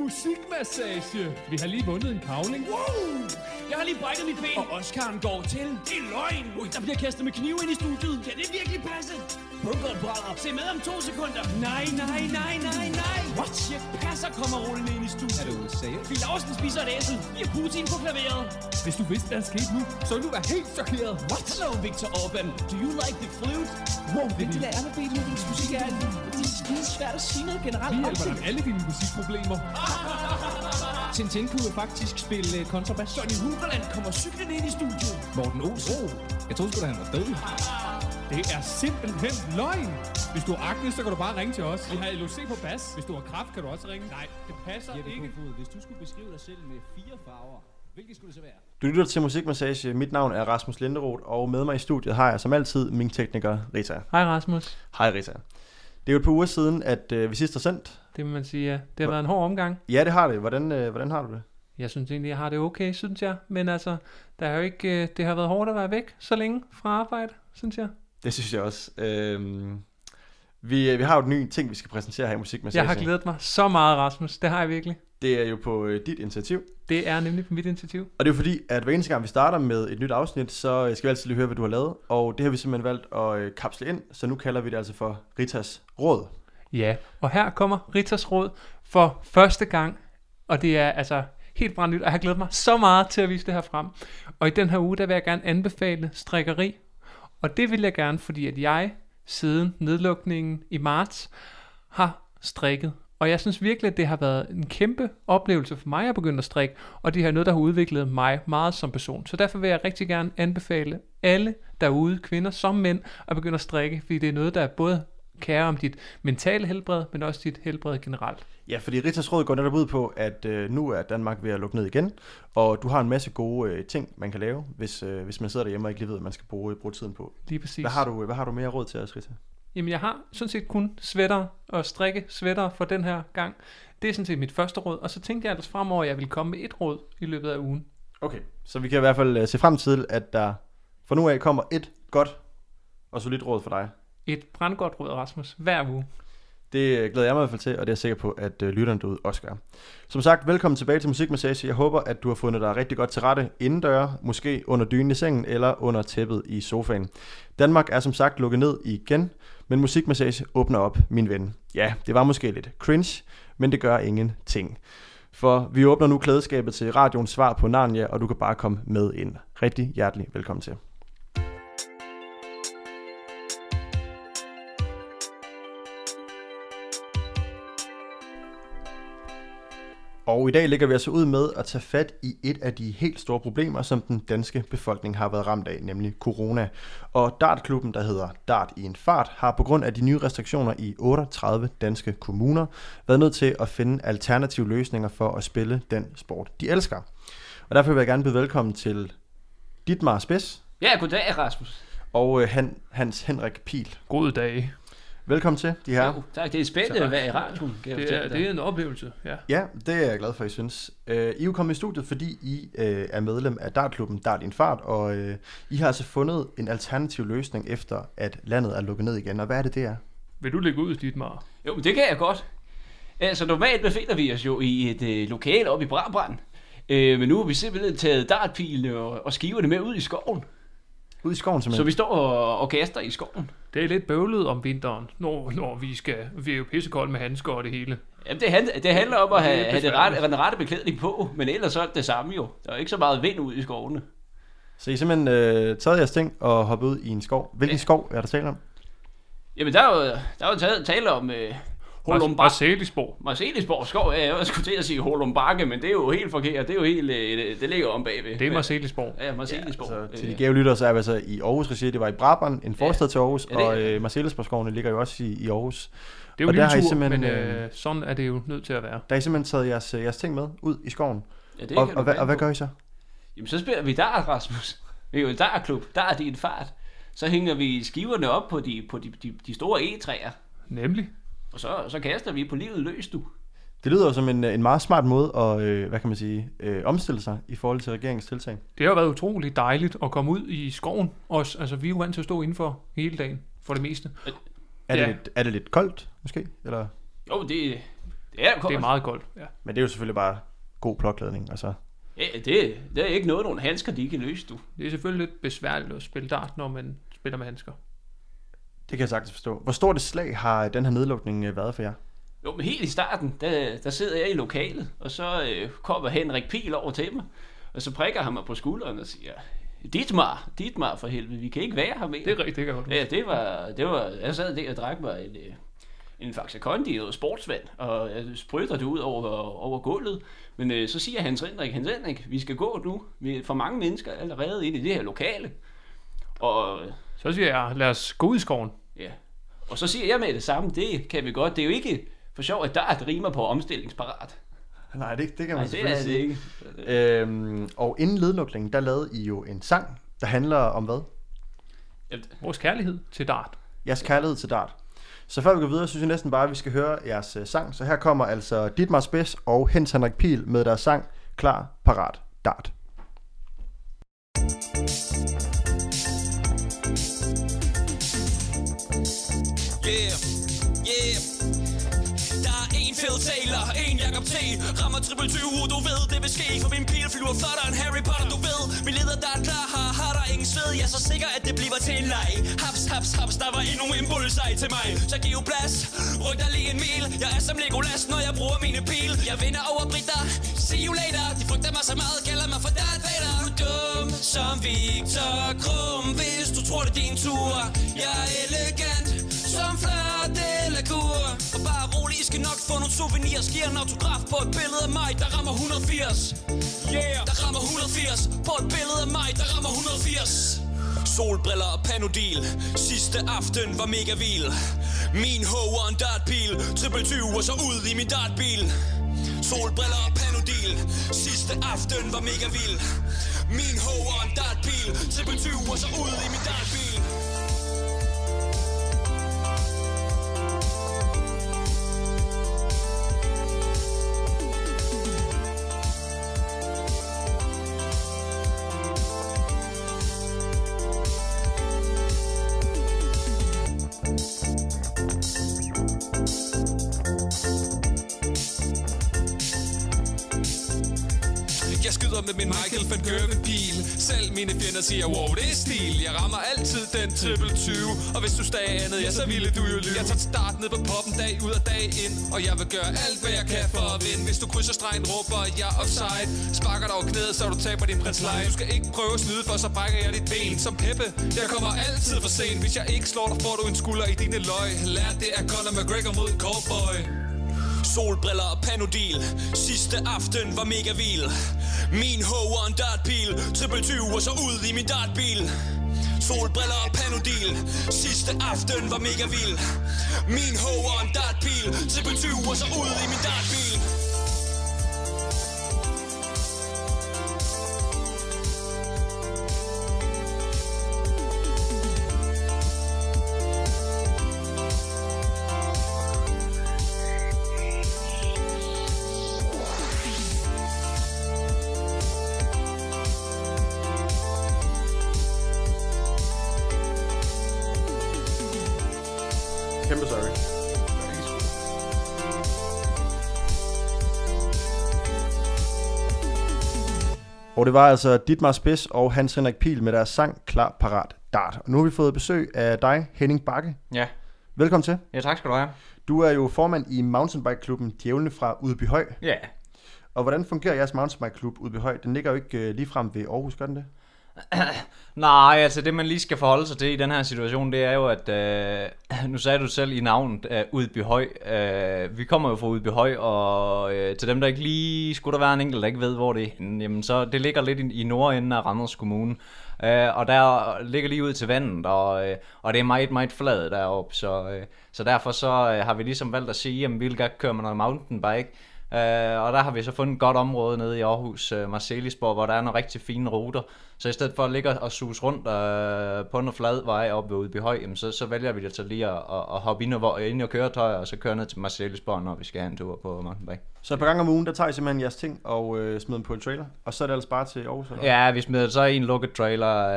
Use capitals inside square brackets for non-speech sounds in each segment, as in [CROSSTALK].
musikmassage. Vi har lige vundet en kavling. Wow! Jeg har lige brækket mit ben. Og Oscar'en går til. Det er løgn. Ui, der bliver kastet med knive ind i studiet. Kan det virkelig passe? Bunkeren brænder. Se med om to sekunder. Nej, nej, nej, nej, nej. What? Jeg passer kommer rullende ind i studiet. Er du seriøs? Vi Lausen spiser et æsel. Vi har Putin på klaveret. Hvis du vidste, hvad der skete nu, så ville du være helt chokeret. What? Hello, Victor Orban. Do you like the flute? Wow, hvilket er med musik er det er skide svært at sige noget generelt. Vi hjælper dig med alle dine musikproblemer. [LAUGHS] Tintin kunne faktisk spille uh, kontrabas. Johnny Huberland kommer cyklen ind i studiet. Morten Olsen. Oh, jeg troede sgu da, han var død. Det er simpelthen løgn. Hvis du har akne, så kan du bare ringe til os. Vi har LOC på bas. Hvis du har kraft, kan du også ringe. Nej, det passer Jeppe ikke. Kofod, hvis du skulle beskrive dig selv med fire farver, hvilke skulle det så være? Du lytter til Musikmassage. Mit navn er Rasmus Linderoth, og med mig i studiet har jeg som altid min tekniker Rita. Hej Rasmus. Hej Rita. Det er jo et par uger siden, at øh, vi sidst har sendt. Det må man sige, ja. Det har været en hård omgang. Ja, det har det. Hvordan, øh, hvordan har du det? Jeg synes egentlig, jeg har det okay, synes jeg. Men altså, der er jo ikke, øh, det har været hårdt at være væk så længe fra arbejde, synes jeg. Det synes jeg også. Øhm, vi, øh, vi har jo en ny ting, vi skal præsentere her i Musikmassage. Jeg har glædet mig så meget, Rasmus. Det har jeg virkelig. Det er jo på øh, dit initiativ. Det er nemlig på mit initiativ. Og det er jo fordi, at hver eneste gang vi starter med et nyt afsnit, så øh, skal vi altid lige høre, hvad du har lavet. Og det har vi simpelthen valgt at øh, kapsle ind, så nu kalder vi det altså for Ritas Råd. Ja, og her kommer Ritters Råd for første gang. Og det er altså helt brændt nyt, og jeg har glædet mig så meget til at vise det her frem. Og i den her uge, der vil jeg gerne anbefale strikkeri. Og det vil jeg gerne, fordi at jeg siden nedlukningen i marts har strikket. Og jeg synes virkelig, at det har været en kæmpe oplevelse for mig at begynde at strikke, og det er noget, der har udviklet mig meget som person. Så derfor vil jeg rigtig gerne anbefale alle derude, kvinder som mænd, at begynde at strikke, fordi det er noget, der både kære om dit mentale helbred, men også dit helbred generelt. Ja, fordi Ritas Råd går netop ud på, at øh, nu er Danmark ved at lukke ned igen, og du har en masse gode øh, ting, man kan lave, hvis, øh, hvis man sidder derhjemme og ikke lige ved, hvad man skal bruge, bruge tiden på. Lige præcis. Hvad har, du, hvad har du mere råd til os, Rita? Jamen, jeg har sådan set kun sweater og strikke sweater for den her gang. Det er sådan set mit første råd, og så tænkte jeg ellers fremover, at jeg vil komme med et råd i løbet af ugen. Okay, så vi kan i hvert fald øh, se frem til, at der for nu af kommer et godt og solidt råd for dig. Et brandgodt råd, Rasmus, hver uge. Det øh, glæder jeg mig i hvert fald til, og det er jeg sikker på, at øh, lytteren derude også gør. Som sagt, velkommen tilbage til Musikmassage. Jeg håber, at du har fundet dig rigtig godt til rette indendøre, måske under dynen i sengen eller under tæppet i sofaen. Danmark er som sagt lukket ned igen, men Musikmassage åbner op, min ven. Ja, det var måske lidt cringe, men det gør ingenting. For vi åbner nu klædeskabet til radioens svar på Narnia, og du kan bare komme med ind. Rigtig hjertelig velkommen til. Og i dag lægger vi altså ud med at tage fat i et af de helt store problemer, som den danske befolkning har været ramt af, nemlig corona. Og dartklubben, der hedder Dart i en fart, har på grund af de nye restriktioner i 38 danske kommuner været nødt til at finde alternative løsninger for at spille den sport, de elsker. Og derfor vil jeg gerne byde velkommen til Ditmar Spes Ja, goddag Rasmus. og øh, Han, Hans Henrik Pil. God dag. Velkommen til, de her. Jo, tak, det er spændende at være i radioen, kan Det er, det er en oplevelse, ja. Ja, det er jeg glad for, I synes. Uh, I er jo kommet i studiet, fordi I uh, er medlem af dartklubben Dart i en fart, og uh, I har altså fundet en alternativ løsning efter, at landet er lukket ned igen. Og hvad er det, det er? Vil du lægge ud, dit mar? Jo, men det kan jeg godt. Altså, normalt befinder vi os jo i et øh, lokal oppe i Brabrand. Øh, men nu har vi simpelthen taget dartpilene og, og skiverne med ud i skoven. Ud i skoven, Så simpelthen. vi står og, og kaster i skoven. Det er lidt bøvlet om vinteren, når, når vi skal, vi er jo pissekolde med handsker og det hele. Jamen, det, handler, det handler om at Det er have, have det rette, den rette beklædning på, men ellers så er det det samme jo. Der er ikke så meget vind ud i skovene. Så I simpelthen uh, taget jeres ting og hoppet ud i en skov. Hvilken Ja. skov er der tale om? Jamen, der er jo, der er jo taget, tale om øh, Holum Bakke. Marcelisborg. Marcelisborg skov. Ja, jeg skulle til at sige Holum Bakke, men det er jo helt forkert. Det er jo helt, øh, det ligger om bagved. Det er Marcelisborg. Ja, Marcelisborg. Altså, til de Øh, gave lyttere, så er vi altså i Aarhus Regi. Det var i Brabrand, en forstad til Aarhus, Ja, er og det. uh, Marcellesborgskovene ligger jo også i, i Aarhus. Det er jo Og en der lille tur, simpelthen, men øh, øh, sådan er det jo nødt til at være. Der har I simpelthen taget jeres, jeres ting med ud i skoven. ja, det Og, og, hvad, og hvad gør I så? Jamen, så spiller vi dart, Rasmus. [LAUGHS] Vi er jo en dartklub. Der er din fart. Så hænger vi skiverne op på de, på de, de, de store egetræer. Nemlig. Og så, så kaster vi på livet løs, du. Det lyder jo som en, en meget smart måde at, øh, hvad kan man sige, øh, omstille sig i forhold til regeringens tiltag. Det har været utroligt dejligt at komme ud i skoven. Også, altså, vi er jo vant til at stå indenfor hele dagen, for det meste. Er, det, Ja. lidt, er det lidt koldt, måske? Eller? Jo, det, Det er, Det er meget goldt. Ja. Men det er jo selvfølgelig bare god plotklædning. Altså, Ja, det, det er ikke noget, nogle handsker, de kan løse, du. Det er selvfølgelig lidt besværligt at spille dart, når man spiller med handsker. Det kan jeg sagtens forstå. Hvor stort et slag har den her nedlukning øh, været for jer? Jo, men helt i starten, der, der sidder jeg i lokalet, og så øh, kommer Henrik Pil over til mig, og så prikker han mig på skulderen og siger, Dietmar, Dietmar for helvede, vi kan ikke være her mere. Det er rigtigt, det kan godt. Ja, det var, det var, jeg sad der og drak mig en, øh, en Faxe Kondi noget sportsvand, og jeg sprøjter det ud over, over gulvet. Men øh, så siger Hans Henrik, Hans Henrik, vi skal gå nu. Vi er for mange mennesker allerede inde i det her lokale. Og Så siger jeg, lad os gå ud i skoven. ja, og så siger jeg med det samme, det kan vi godt. Det er jo ikke for sjov, at der er et rimer på omstillingsparat. Nej, det, det kan Nej, man det er selvfølgelig det sige. ikke. Øhm, og inden ledlukningen, der lavede I jo en sang, der handler om hvad? Vores kærlighed til dart. Jeres kærlighed til dart. Så før vi går videre, synes jeg næsten bare, at vi skal høre jeres øh, sang. Så her kommer altså Dietmar Spids og Hens Henrik Pil med deres sang Klar, Parat, Dart. Yeah, yeah. Der er en Phil Taylor, en Jacob T. Rammer triple 20, du ved det vil ske. For min pil flyver flottere end Harry Potter, du ved. Min leder der er klar, har, har der ingen sved. Jeg er så sikker, at det bliver til en leg. Haps, haps, haps, der var endnu en bullseye til mig. Så giv plads, ryk dig lige en mil. Jeg er som Legolas, når jeg bruger mine pil. Jeg vinder over Britter, see you later. De frygter mig så meget, kalder mig for Darth Vader. Du er dum som Victor Krum Hvis du tror det er din tur. Jeg er elegant som Fleur de Og bare rolig, I skal nok få nogle souvenirs. Giver en autograf på et billede af mig, der rammer 180 Yeah, der rammer 180 På et billede af mig, der rammer 180 Solbriller og panodil. Sidste aften var mega vild. Min hover og en dartpil. Triple 20 og så ud i min dartbil. Solbriller og panodil. Sidste aften var mega vild. Min hover og en dartpil. Triple 20 og så ud i min dartbil. Siger, wow, det er stil. Jeg rammer altid den triple 20 Og hvis du stadig andet, ja, så ville du jo lyve. Jeg tager start ned på poppen dag ud og dag ind Og jeg vil gøre alt, hvad jeg kan for at vinde. Hvis du krydser stregen, råber jeg offside. Sparker dig over knæet, så du taber din prins Du skal ikke prøve at snyde, for så brækker jeg dit ben. Som Peppe, jeg kommer altid for sent. Hvis jeg ikke slår dig, får du en skulder i dine løg. Lær det er Conor McGregor mod Cowboy. Solbriller og panodil. Sidste aften var mega vild. Min hover og en dartpil. Triple 20 og så ud i min dartbil. Solbriller og panodil. Sidste aften var mega vild. Min hover og en dartpil. Triple 20 og så ud i min Og det var altså Ditmar Spids og Hans Henrik Pil med deres sang Klar, Parat, Dart. Og nu har vi fået besøg af dig, Henning Bakke. Ja. Velkommen til. ja, tak skal du have. Du er jo formand i mountainbike-klubben Djævlene fra Udbyhøj. Ja. Og hvordan fungerer jeres mountainbike-klub Udbyhøj? Den ligger jo ikke øh, lige frem ved Aarhus, gør den det? [COUGHS] Nej, altså det man lige skal forholde sig til i den her situation, det er jo, at øh, [COUGHS] nu sagde du selv i navnet øh, Udbyhøj. Øh, vi kommer jo fra Udbyhøj, og øh, til dem, der ikke lige skulle der være en enkelt, der ikke ved, hvor det er henne, jamen så det ligger lidt i, i nordenden af Randers Kommune. Øh, og der ligger lige ud til vandet, og, øh, og det er meget, meget flad deroppe, så, øh, så derfor så øh, har vi ligesom valgt at sige, at vi vil gerne køre med noget mountainbike, Uh, og der har vi så fundet et godt område nede i Aarhus, øh, uh, Marcelisborg, hvor der er nogle rigtig fine ruter. Så i stedet for at ligge og sus rundt uh, på en flad vej op ved Udbyhøj, jamen, så, så vælger vi det til lige at, at, at hoppe ind og, ind og køretøjer, og så køre ned til Marcelisborg, når vi skal have en tur på mountainbike. Så et par gange om ugen, der tager I simpelthen jeres ting og øh, smider dem på en trailer, og så er det altså bare til Aarhus, eller? Ja, vi smider så en lukket trailer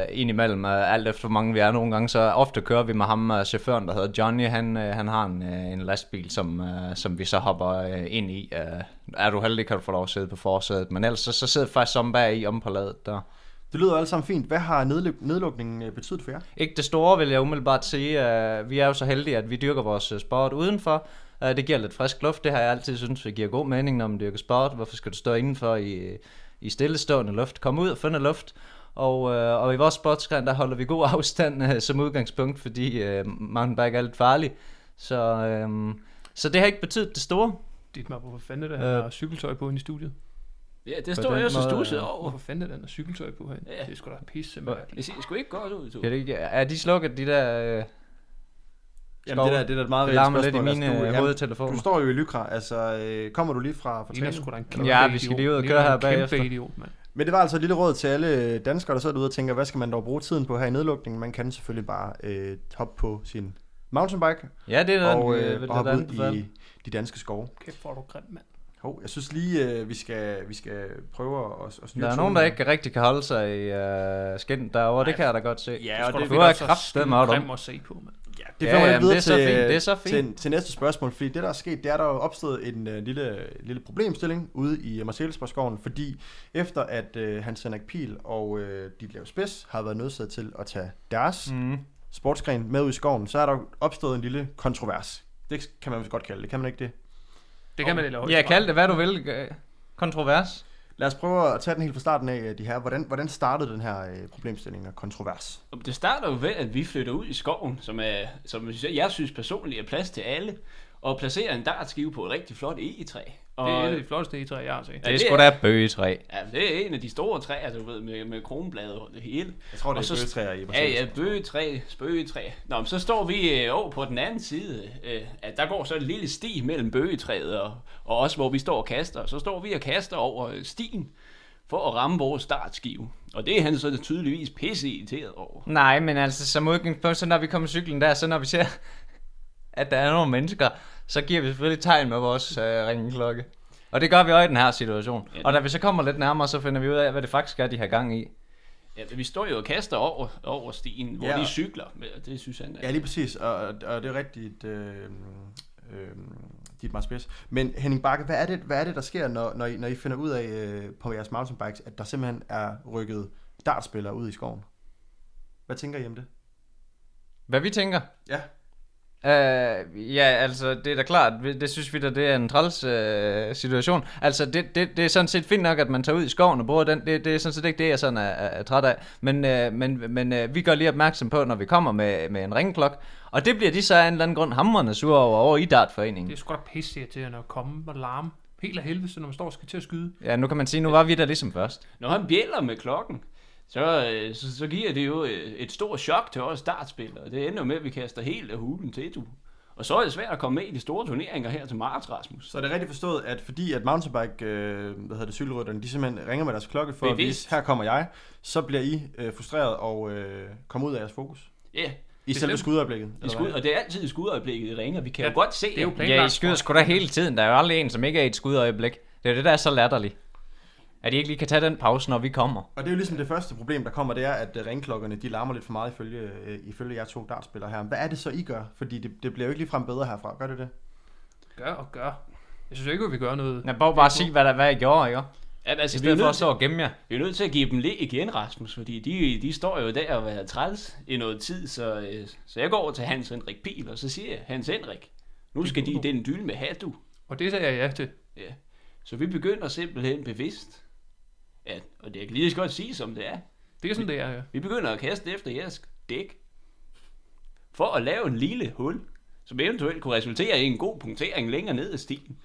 øh, ind imellem, øh, alt efter hvor mange vi er nogle gange. Så ofte kører vi med ham, øh, chaufføren, der hedder Johnny. Han, øh, han har en, øh, en lastbil, som, øh, som vi så hopper øh, ind i. Øh, er du heldig, kan du få lov at sidde på forsædet. Men ellers så, så sidder vi faktisk som bag i om på ladet der. Det lyder alt sammen fint. Hvad har nedluk- nedlukningen øh, betydet for jer? Ikke det store, vil jeg umiddelbart sige. Uh, vi er jo så heldige, at vi dyrker vores øh, sport udenfor. Uh, det giver lidt frisk luft. Det har jeg altid synes, det giver god mening, når man dyrker sport. Hvorfor skal du stå indenfor i, i stillestående luft? Kom ud og find noget luft. Og, uh, og i vores sportsgren, der holder vi god afstand uh, som udgangspunkt, fordi uh, mountainbike er lidt farlig. Så, um, så det har ikke betydet det store. Dit mig, hvorfor fanden er det, han Øh. har cykeltøj på inde i studiet? Ja, det står den jeg så stusset over. Hvorfor fanden er det, han har cykeltøj på herinde? Ja. Det er sgu da pisse Hvor- mærkeligt. Det ser sgu ikke godt ud, du. Ja, det, er de slukket, de der... Uh, Jamen, det, der, det er da et meget det reelt larmer lidt i spørgsmål. mine Altså, du, hovedtelefoner. du står jo i Lykra, altså øh, kommer du lige fra, fra Ligner træning? sgu da en kæmpe Ja, vi skal lige ud og køre her bagefter. idiot, mand. Men det var altså et lille råd til alle danskere, der sidder derude og tænker, hvad skal man dog bruge tiden på her i nedlukningen? Man kan selvfølgelig bare øh, hoppe på sin mountainbike Ja, det er den, og, øh, vil og hoppe ud anbefale. i de danske skove. Kæft, hvor er du grim, mand. Hov, jeg synes lige, øh, vi, skal, vi skal prøve at, at styre Der er nogen, der ikke rigtig kan holde sig i uh, skin derovre, det kan jeg da godt se. Ja, og da det, du fedt, er kraftedeme dum. grim at se på, mand. Ja, det Ja, mig lidt jamen, videre det er så til, fint, det er så fint. Til, til næste spørgsmål, fordi det, der er sket, det er, der er opstået en uh, lille, lille problemstilling ude i Marcellesborgskoven, fordi efter at uh, Hans Henrik Pil og uh, Ditlev Spids har været nødsaget til at tage deres Mm. sportsgren med ud i skoven, så er der opstået en lille kontrovers. Det kan man vist godt kalde det, kan man ikke det? Det kan man da Ja, kald det hvad du vil. Kontrovers. Lad os prøve at tage den helt fra starten af, de her. Hvordan, hvordan startede den her øh, problemstilling og kontrovers? Det starter jo ved, at vi flytter ud i skoven, som, er, som jeg synes personligt er plads til alle, og placerer en dartskive på et rigtig flot egetræ. Og, Det er et af de flotteste egetræ, jeg har set. Ja, Det er det sgu er- da bøgetræ. Ja, det er en af de store træer, du ved, med, med kronblade og det hele. Jeg tror, det er så- bøgetræer i Ja, ja, bøgetræ, spøgetræ. Nå, men så står vi øh, over på den anden side. Øh, at der går så en lille sti mellem bøgetræet og, og os, hvor vi står og kaster. Så står vi og kaster over øh, stien for at ramme vores startskive. Og det er han så tydeligvis pisse irriteret over. Nej, men altså som udgangspunkt, så når vi kommer cyklen der, så når vi ser, at der er nogle mennesker, så giver vi selvfølgelig tegn med vores øh, ringeklokke. Og det gør vi også i den her situation. Ja, Og da vi så kommer lidt nærmere, så finder vi ud af, hvad det faktisk er, de har gang i. Ja, vi står jo og kaster over, over stien, hvor Ja. de cykler. Det synes han er. Ja, lige præcis, og, og det er rigtigt, øh, øh, dit meget spids. Men Henning Bakke, hvad er det, hvad er det der sker, når, når, I, når I finder ud af øh, på jeres mountainbikes, at der simpelthen er rykket dartspillere ud i skoven? Hvad tænker I om det? Hvad vi tænker? Ja. Uh, ja, altså, det er da klart, det synes vi da, det er en træls uh, situation. Altså, det, det, det er sådan set fint nok, at man tager ud i skoven og bruger den. Det, det er sådan set ikke det, jeg sådan er, er, er træt af. Men, uh, men, men uh, vi gør lige opmærksom på, når vi kommer med, med en ringklok. Og det bliver de så af en eller anden grund hamrende sure over, over i dartforeningen. Det er sgu da pisse irriterende at komme og larme. Helt af helvede, når man står og skal til at skyde. Ja, nu kan man sige, nu var vi der ligesom først. Når han bjæller med klokken, så, øh, så, så giver det jo øh, et stort chok til os startspillere. Det ender jo med, at vi kaster helt af hulen til du. Og så er det svært at komme med i de store turneringer her til marts, Rasmus. Så er det rigtigt forstået, at fordi at mountainbike, øh, hvad hedder det, cykelrytterne, de simpelthen ringer med deres klokke for at Bevidst. vise, her kommer jeg, så bliver I øh, frustreret og øh, kommer ud af jeres fokus. Ja, I selve skudøjeblikket. i skud, og det er altid i skudøjeblikket, det ringer. Vi kan Ja, jo godt se, det er jo at- planlagt. Ja, I skyder sgu da hele tiden. Der er jo aldrig en, som ikke er i et skudøjeblik. Det er det, der er så latterligt. At I ikke lige kan tage den pause, når vi kommer. Og det er jo ligesom det første problem, der kommer, det er, at øh, ringklokkerne, de larmer lidt for meget ifølge, øh, ifølge jer to dartspillere her. Hvad er det så, I gør? Fordi det, det bliver jo ikke ligefrem bedre herfra. Gør det det? Gør og gør. Jeg synes ikke, at vi gør noget. Jeg bare bare sige, hvad, der, hvad I gjorde, ikke? Ja, I altså, vi, er stedet for at stå til, og gemme jer. vi er nødt til at give dem læg igen, Rasmus, fordi de, de står jo der og er træls i noget tid, så, øh, så jeg går over til Hans Henrik Pil, og så siger jeg, Hans Henrik, nu skal de i den dyl med hat, du. Og det sagde jeg ja til. Ja. Så vi begynder simpelthen bevidst, ja, og det kan lige så godt sige, som det er. Det er sådan, det er, ja. Vi begynder at kaste efter jeres dæk, for at lave en lille hul, som eventuelt kunne resultere i en god punktering længere ned ad stien.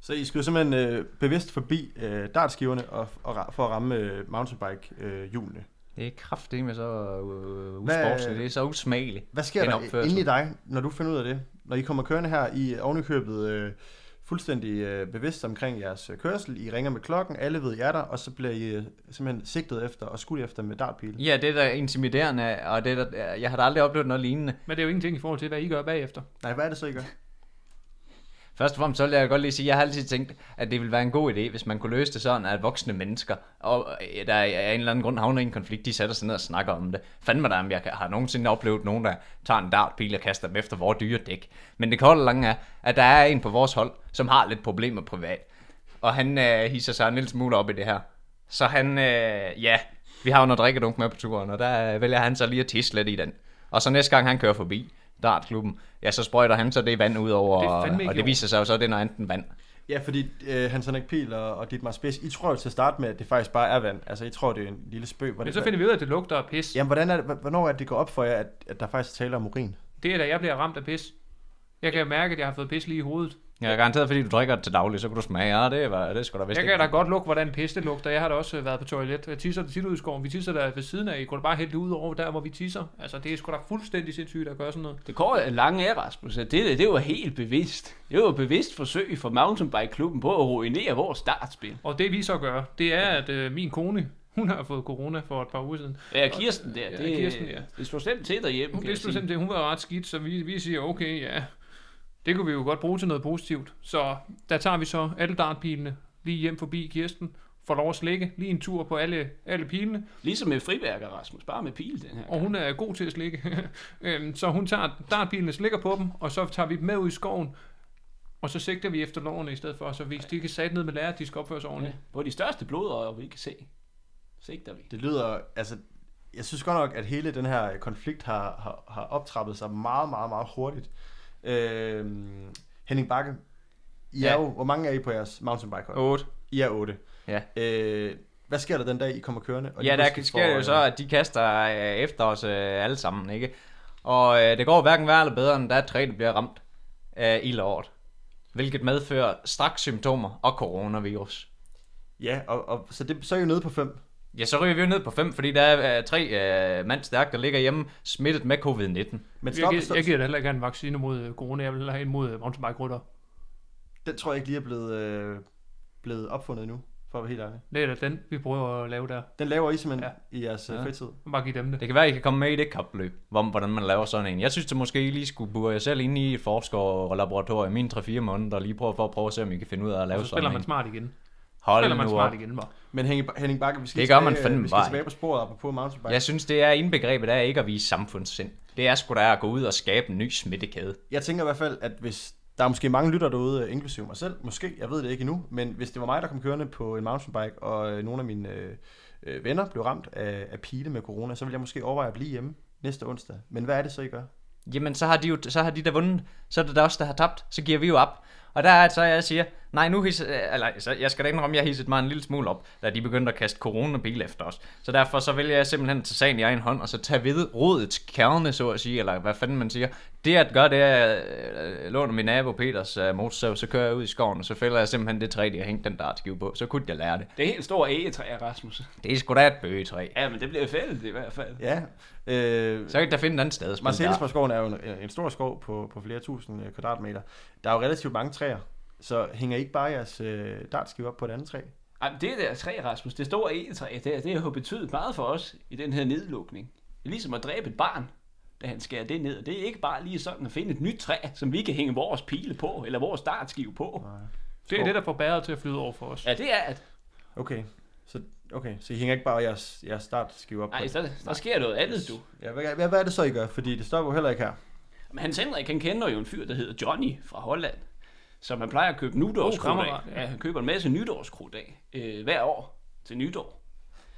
Så I skyder simpelthen øh, bevidst forbi øh, dartskiverne og, og, for at ramme øh, mountainbike-hjulene. Det er kraftigt med så øh, Hvad- usportsligt. Det er så usmageligt. Hvad sker der inde i dig, når du finder ud af det? Når I kommer kørende her i ovenikøbet øh, fuldstændig øh, bevidst omkring jeres øh, kørsel. I ringer med klokken, alle ved jer der, og så bliver I øh, simpelthen sigtet efter og skudt efter med dartpil. Ja, det er da intimiderende, og det er da, jeg har da aldrig oplevet noget lignende. Men det er jo ingenting i forhold til, hvad I gør bagefter. Nej, hvad er det så, I gør? Først og fremmest så vil jeg godt lige sige, at jeg har altid tænkt, at det ville være en god idé, hvis man kunne løse det sådan, at voksne mennesker, og øh, der er af en eller anden grund havner i en konflikt, de sætter sig ned og snakker om det. Fandme der, om jeg har nogensinde oplevet nogen, der tager en dartpil og kaster dem efter vores dyre dæk. Men det korte og lange er, at der er en på vores hold, som har lidt problemer privat. Og han øh, hisser sig en lille smule op i det her. Så han, øh, ja, vi har jo noget drikkedunk med på turen, og der øh, vælger han så lige at tisse lidt i den. Og så næste gang han kører forbi dartklubben, ja, så sprøjter han så det vand ud over, Det ikke og det viser sig jo så, at det er noget andet vand. Ja, fordi øh, Hans Henrik Pihl og, og Dietmar Spids, I tror jo til at starte med, at det faktisk bare er vand. Altså, I tror, det er en lille spøg. Men så finder vi ud af, at det lugter af pis. Jamen, hvordan er det, hvornår er det, det går op for jer, at, at der faktisk taler om urin? Det er da, jeg bliver ramt af pis. Jeg kan mærke, at jeg har fået pis lige i hovedet. Jeg er garanteret, fordi du drikker det til daglig, så kan du smage, ja, det, var, det skal da vist Jeg ikke. kan da godt lugte, hvordan pis det lugter. Jeg har da også været på toilet. Jeg tisser det tit ud i skoven. Vi tisser der ved siden af. I kunne da bare hælde det ud over der, hvor vi tisser. Altså, det er sgu da fuldstændig sindssygt at gøre sådan noget. Det går lange af, Rasmus. at Det, det var helt bevidst. Det var et bevidst forsøg for mountainbike-klubben på at ruinere vores startspil. Og det vi så gør, det er, at øh, min kone, hun har fået corona for et par uger siden. Ja, Kirsten der, Ja, det, Kirsten, ja. det slår slemt til derhjemme. Hun, det stod sige. simpelthen, hun var ret skidt, så vi, vi siger, okay, ja, det kunne vi jo godt bruge til noget positivt. Så der tager vi så alle dartpilene lige hjem forbi Kirsten, får lov at slikke lige en tur på alle, alle pilene, Ligesom med friværker, Rasmus. Bare med pil den her. og hun er god til at slikke. [LAUGHS] Øhm, så hun tager dartpilene, slikker på dem, og så tager vi dem med ud i skoven, og så sigter vi efter lårene i stedet for, så hvis de kan sat ned med lærer, de skal opføre sig Ja, ordentligt. på de største blodårer, vi kan se. Sigter vi. Det lyder, altså, jeg synes godt nok, at hele den her konflikt har, har, har optrappet sig meget, meget, meget hurtigt. Øh, Henning Bakke, I ja. Er jo, hvor mange er I på jeres mountainbike hold? 8. I er otte. Ja. Øh, hvad sker der den dag, I kommer kørende? Og Ja, der sker det jo får, så, at de kaster øh, efter os øh, alle sammen, ikke? Og øh, det går hverken værre eller bedre, end tre, der bliver ramt af ildåret. Hvilket medfører straks symptomer og coronavirus. Ja, og, og så, det, så er I jo nede på fem. Ja, så ryger vi jo ned på fem, fordi der er øh, tre øh, mand stærkt, der ligger hjemme smittet med covid-19. Men Jeg, stop, giver, stop, jeg giver da heller ikke en vaccine mod øh, corona, jeg vil hellere have en mod øh, mountainbike-rytter. den tror jeg ikke lige er blevet, øh, blevet opfundet endnu, for at være helt ærlig. Det er da den, vi prøver at lave der. Den laver I simpelthen Ja. i jeres ja. Fritid. Bare give dem det. Det kan være, at I kan komme med i det kapløb, om hvordan man laver sådan en. Jeg synes, det måske I lige skulle bure jer selv ind i et forskerlaboratorium i mine 3-4 måneder, og lige prøve for at prøve at se, om I kan finde ud af at Og lave så spiller sådan man en. smart igen. Hold spiller man smart op. igen, var. Men Henning, Henning Bakke, vi skal, Det gør man tilbage, fandme vi skal bare. tilbage på sporet apropos mountainbike. Jeg synes, det er indbegrebet af ikke at vise samfundssind. Det er sgu da at gå ud og skabe en ny smittekæde. Jeg tænker i hvert fald, at hvis der er måske mange lytter derude, inklusive mig selv, måske, jeg ved det ikke endnu, men hvis det var mig, der kom kørende på en mountainbike, og øh, nogle af mine øh, øh, venner blev ramt af, af pile med corona, så vil jeg måske overveje at blive hjemme næste onsdag. Men hvad er det så, I gør? Jamen, så har de jo så har de der vundet. Så er det der også, der har tabt. Så giver vi jo op. Og der er det så, jeg siger, nej, nu hisse, eller, så jeg skal da ikke indrømme, jeg hisset mig en lille smule op, da de begyndte at kaste coronabil efter os. Så derfor så vælger jeg simpelthen tage sagen i egen hånd, og så tage ved rådets kerne, så at sige, eller hvad fanden man siger. Det at gøre, det er, at jeg låner min nabo Peters uh, motorsav, så kører jeg ud i skoven, og så fælder jeg simpelthen det træ, de har hængt den dartskive på. Så kunne jeg lære det. Det er helt store egetræ, Rasmus. Det er sgu da et bøgetræ. Ja, men det bliver fældet i hvert fald. Ja, øh, Så kan der finde et andet sted. Marcellesborgskoven er jo en, en stor skov på, på flere tusind øh, kvadratmeter. Der er jo relativt mange træer, så hænger I ikke bare jeres øh, dartskive op på et andet træ? Ej, men det der træ, Rasmus, det store egetræ, det, det har betydet meget for os i den her nedlukning. Det er ligesom at dræbe et barn, da han skærer det ned. Det er ikke bare lige sådan at finde et nyt træ, som vi kan hænge vores pile på, eller vores dartskive på. Det er det, der får bæret til at flyde over for os. Ja, det er at... Okay, så, okay, så I hænger ikke bare jeres, jeres startskive op Nej, på så, der sker noget andet, du. Ja, hvad, hvad, hvad er det så, I gør? Fordi det står jo heller ikke her. Men Hans Henrik, han kender jo en fyr, der hedder Johnny fra Holland. Så man plejer at købe af. kammerat, ja. Ja, han køber en masse nytårskrudt af øh, hver år til nytår.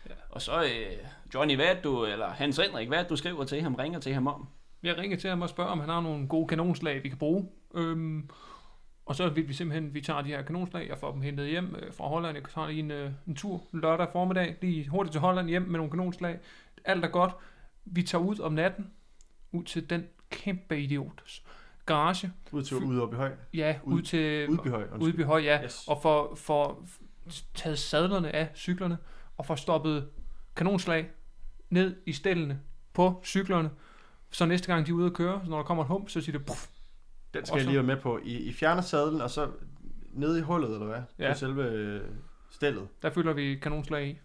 Ja. Og så, øh, Johnny, hvad du, eller Hans Henrik, hvad du skriver til ham, ringer til ham om? Jeg ringer til ham og spørger, om han har nogle gode kanonslag, vi kan bruge. Øhm, og så vil vi simpelthen, vi tager de her kanonslag, jeg får dem hentet hjem øh, fra Holland. Jeg tager lige en, øh, en tur lørdag formiddag, lige hurtigt til Holland hjem med nogle kanonslag. Alt er godt. Vi tager ud om natten, ud til den kæmpe idiots garage. Ud til ude oppe i høj. Ja, ud, Ud- ud til Udbyhøj. Udbyhøj, ja. Yes. Og får, får taget sadlerne af cyklerne, og får stoppet kanonslag ned i stillene på cyklerne. Så næste gang de er ude at køre, så når der kommer et hump, så siger det puff, Den skal Og jeg så- lige være med på. I, I fjerner sadlen, og så nede i hullet, eller hvad? Ja. På selve øh, stillet. der fylder vi kanonslag i.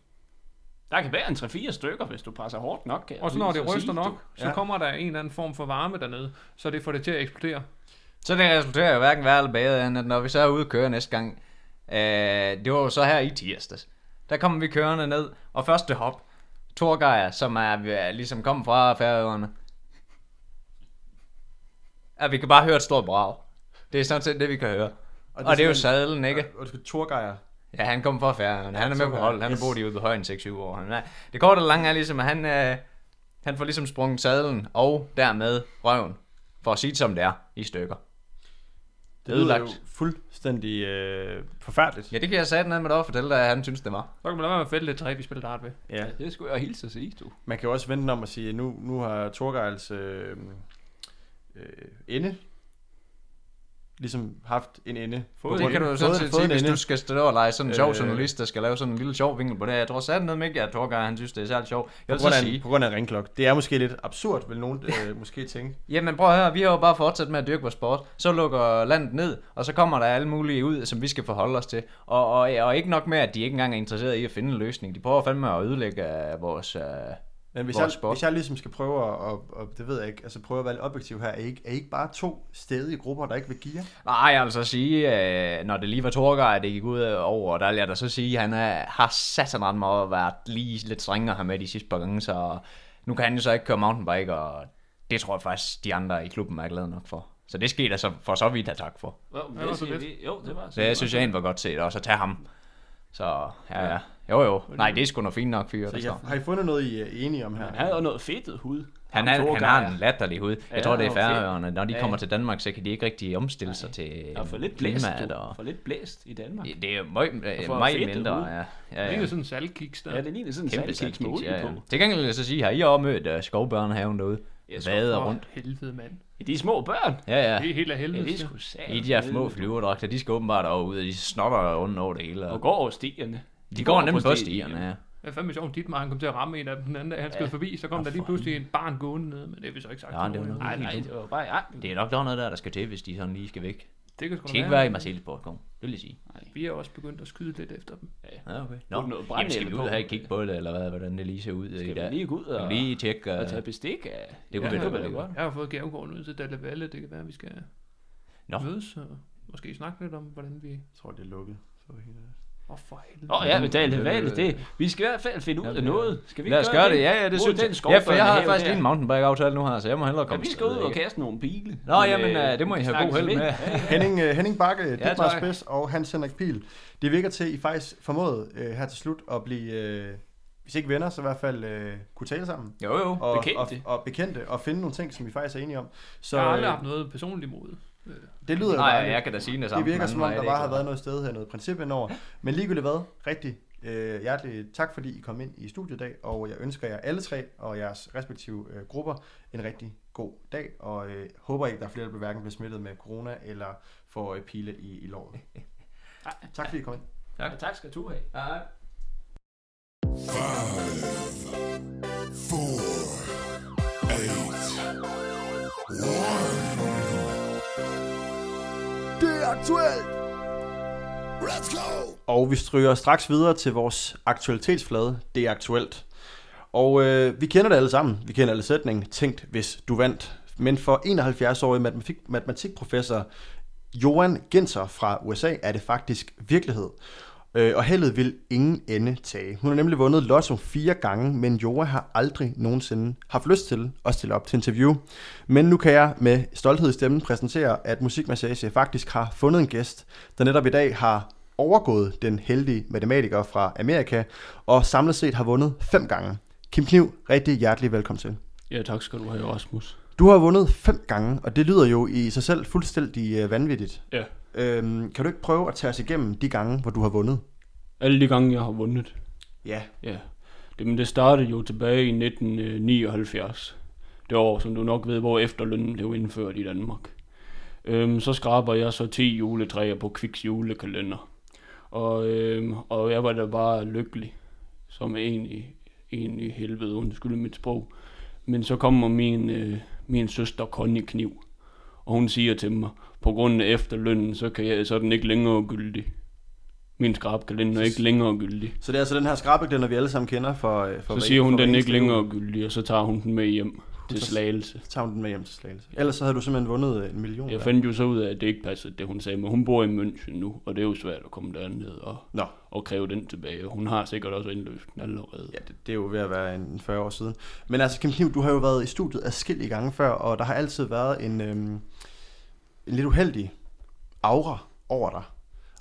Der kan være en 3-4 stykker, hvis du presser hårdt nok. Kan Og så når det så ryster nok, du. så Ja. kommer der en eller anden form for varme dernede, så det får det til at eksplodere. Så det resulterer jo hverken værre eller bedre, end at når vi så er ude at køre næste gang, øh, det var jo så her i tirsdags, der kommer vi kørende ned, og første hop, Torgeir, som er er ligesom kommet fra færøerne, ja, vi kan bare høre et stort brag. Det er sådan set det, vi kan høre. Og det, og det er jo sadlen, ikke? Og du skal Torgeier. Ja, han kom fra Færøerne. Han er med på Torgeir, hold. Han har boet i ude på højen 6-7 år. Han er, det korte og lange er ligesom, at han, øh, han får ligesom sprunget sadlen og dermed røven, for at sige det som det er, i stykker. Det lyder jo fuldstændig øh, forfærdeligt. Ja, det kan jeg sætte ned med dig og fortælle dig, at han synes, det var. Så kan man lade være med at fælde lidt træ, vi spiller dart ved. Ja. Det skulle jeg hilse at sige, du. Man kan jo også vente om at sige, at nu, nu har Torgeils øh, øh, ende ligesom haft en ende. Fået Det kan du jo sådan set sige, hvis du skal stå og lege sådan en sjov Øh. journalist, der skal lave sådan en lille sjov vinkel på det. Jeg tror sat noget med ikke, at Torgeir, han synes, det er særligt sjovt. Jeg På grund, af, sige, på grund af ringklok. Det er måske lidt absurd, vil nogen øh, måske tænke. Jamen prøv at høre, vi har jo bare fortsat med at dyrke vores sport. Så lukker landet ned, og så kommer der alle mulige ud, som vi skal forholde os til. Og, og, og ikke nok med, at de ikke engang er interesseret i at finde en løsning. De prøver fandme at ødelægge øh, vores... Øh... Men hvis jeg, sport. hvis jeg ligesom skal prøve at, og, og, det ved jeg ikke, altså prøve at være lidt objektiv her, er I ikke, er I ikke bare to stedige grupper, der ikke vil give jer? Nej, jeg vil så sige, øh, når det lige var Torgeir, det gik ud over, der vil jeg da så sige, at han er, har sat sig ret meget at være lige lidt strengere her med de sidste par gange, så nu kan han jo så ikke køre mountainbike, og det tror jeg faktisk, de andre i klubben er glade nok for. Så det skete der så for så vidt have tak for. Jo, Ja, det så siger lidt. Jo, det var Så jeg synes, jeg egentlig var godt set også at tage ham. Så ja, ja. Jo, jo. Nej, det er sgu noget fint nok fyr, Så der I står. har, I fundet noget, I er enige om her? Han havde jo noget fedtet hud. Han, er, han har en latterlig hud. Jeg Ja, tror, det er færøerne. Når de Ja, kommer ja. til Danmark, så kan de ikke rigtig omstille sig til er for lidt blæst, klimaet. Og... For lidt blæst i Danmark. Det er meget, øh, meget fedtet mindre, ud. ja. Ja, ja, det ja. er sådan en saltkiks der. Ja, det ligner sådan en saltkiks med olie ja, ja. på. Til gengæld vil jeg så sige, har I også mødt uh, skovbørnehaven derude? Jeg Vader For rundt. helvede, mand. Ja, De små børn. Ja, ja. Det er helt af Ja, helvede. det er sgu. I de her små flyverdragter, de skal åbenbart over og de snotter rundt over det hele. Og går over stierne. De går nemlig på stierne, ja. Det er fandme sjovt, dit han kom til at ramme en af dem den anden dag, han skød Ja. forbi, så kom Nå, der lige pludselig en barn gående ned, men det har vi så ikke sagt Ja, det var noget. Nej, nej, det var bare... Ja, Det er nok der noget der, der skal til, hvis de sådan lige skal væk. Det kan sgu De da skal ikke være. være i Marseillesport, kom. Det vil jeg sige. Vi er også begyndt at skyde lidt efter dem. Ja, okay. Nå, noget Jamen, skal vi ud og have et kig på det, eller hvad, hvordan det lige ser ud i Skal dag? vi lige gå ud Skal og, lige tjekke? og Uh... tage bestik af... Det kunne ja, da det godt. Jeg har fået gavekort ud til Dalle Valle, det kan være, vi skal Nå. mødes og måske snakke lidt om, hvordan vi... Jeg tror, det er lukket. For hele. Åh, oh, for helvede. Åh oh, ja, men det er det, det. Vi skal i hvert fald finde ud af noget. Skal vi Lad os gøre det, ja, ja, det synes jeg. Ja, for jeg har faktisk lige en mountainbike-aftale nu her, så jeg må hellere Ja, komme vi skal ud og kaste nogle pile. Nå, Men, jamen, øh, øh, det må I vi have god held ved. med. Henning, uh, Henning Bakke, Ja, Dietmar. Spids og Hans Henrik Pil. Det virker til, at I faktisk formåede uh, her til slut at blive, uh, hvis ikke venner, så i hvert fald uh, kunne tale sammen. Jo, jo. Og, Bekendte. Og, og bekendte, og finde nogle ting, som I faktisk er enige om. Så Jeg har aldrig øh, haft noget personligt imod. Øh, det lyder jo Nej, dejligt. jeg kan da sige det Det samme. virker den som om, der bare det har været noget sted her, noget princip indover. Men ligegyldigt hvad, rigtig øh, hjertelig tak, fordi I kom ind i studiet i dag, og jeg ønsker jer alle tre og jeres respektive øh, grupper en rigtig god dag, og øh, håber ikke, der er flere, der hverken bliver smittet med corona eller får øh, pile i, i låret. [LAUGHS] tak fordi I kom ind. Ja, tak skal du have. Ja. Aktuelt! Let's go! Og vi stryger straks videre til vores aktualitetsflade. Det er aktuelt. Og øh, vi kender det alle sammen. Vi kender alle sætningen. Tænkt, hvis du vandt. Men for 71-årig matematik, matematikprofessor Johan Genser fra USA er det faktisk virkelighed. Øh, og heldet vil ingen ende tage. Hun har nemlig vundet Lotto fire gange, men Joa har aldrig nogensinde haft lyst til at stille op til interview. Men nu kan jeg med stolthed i stemmen præsentere, at Musikmassage faktisk har fundet en gæst, der netop i dag har overgået den heldige matematiker fra Amerika, og samlet set har vundet fem gange. Kim Kniv, rigtig hjertelig velkommen til. Ja, tak skal du have, Rasmus. Du har vundet fem gange, og det lyder jo i sig selv fuldstændig øh, vanvittigt. Ja. Øhm, kan du ikke prøve at tage os igennem de gange, hvor du har vundet? Alle de gange, jeg har vundet. Ja. Ja. Det, men det startede jo tilbage i 1979. Det år, som du nok ved, hvor efterlønnen blev indført i Danmark. Øhm, så skraber jeg så 10 juletræer på Kviks julekalender. Og, øhm, og jeg var da bare lykkelig, som en i, en i helvede, undskyld mit sprog. Men så kommer min, øh, min søster Connie Kniv, og hun siger til mig, på grund af efterlønnen, så, kan jeg, så er den ikke længere gyldig. Min skrabkalender er ikke længere gyldig. Så det er altså den her skrabeklænder, vi alle sammen kender for... øh, for Så siger hun, for den ikke længere gyldig, og så tager hun den med hjem til Slagelse. Så tager hun den med hjem til Slagelse. Ellers så havde du simpelthen vundet øh, en million. Jeg der. fandt jo så ud af, at det ikke passede, det hun sagde, men hun bor i München nu, og det er jo svært at komme derned og, Nå, og kræve den tilbage. Hun har sikkert også indløst den allerede. ja, det, det er jo ved at være en 40 år siden. Men altså, Kim Kniv, du har jo været i studiet adskillige gange før, og der har altid været en, øhm, en lidt uheldig aura over dig.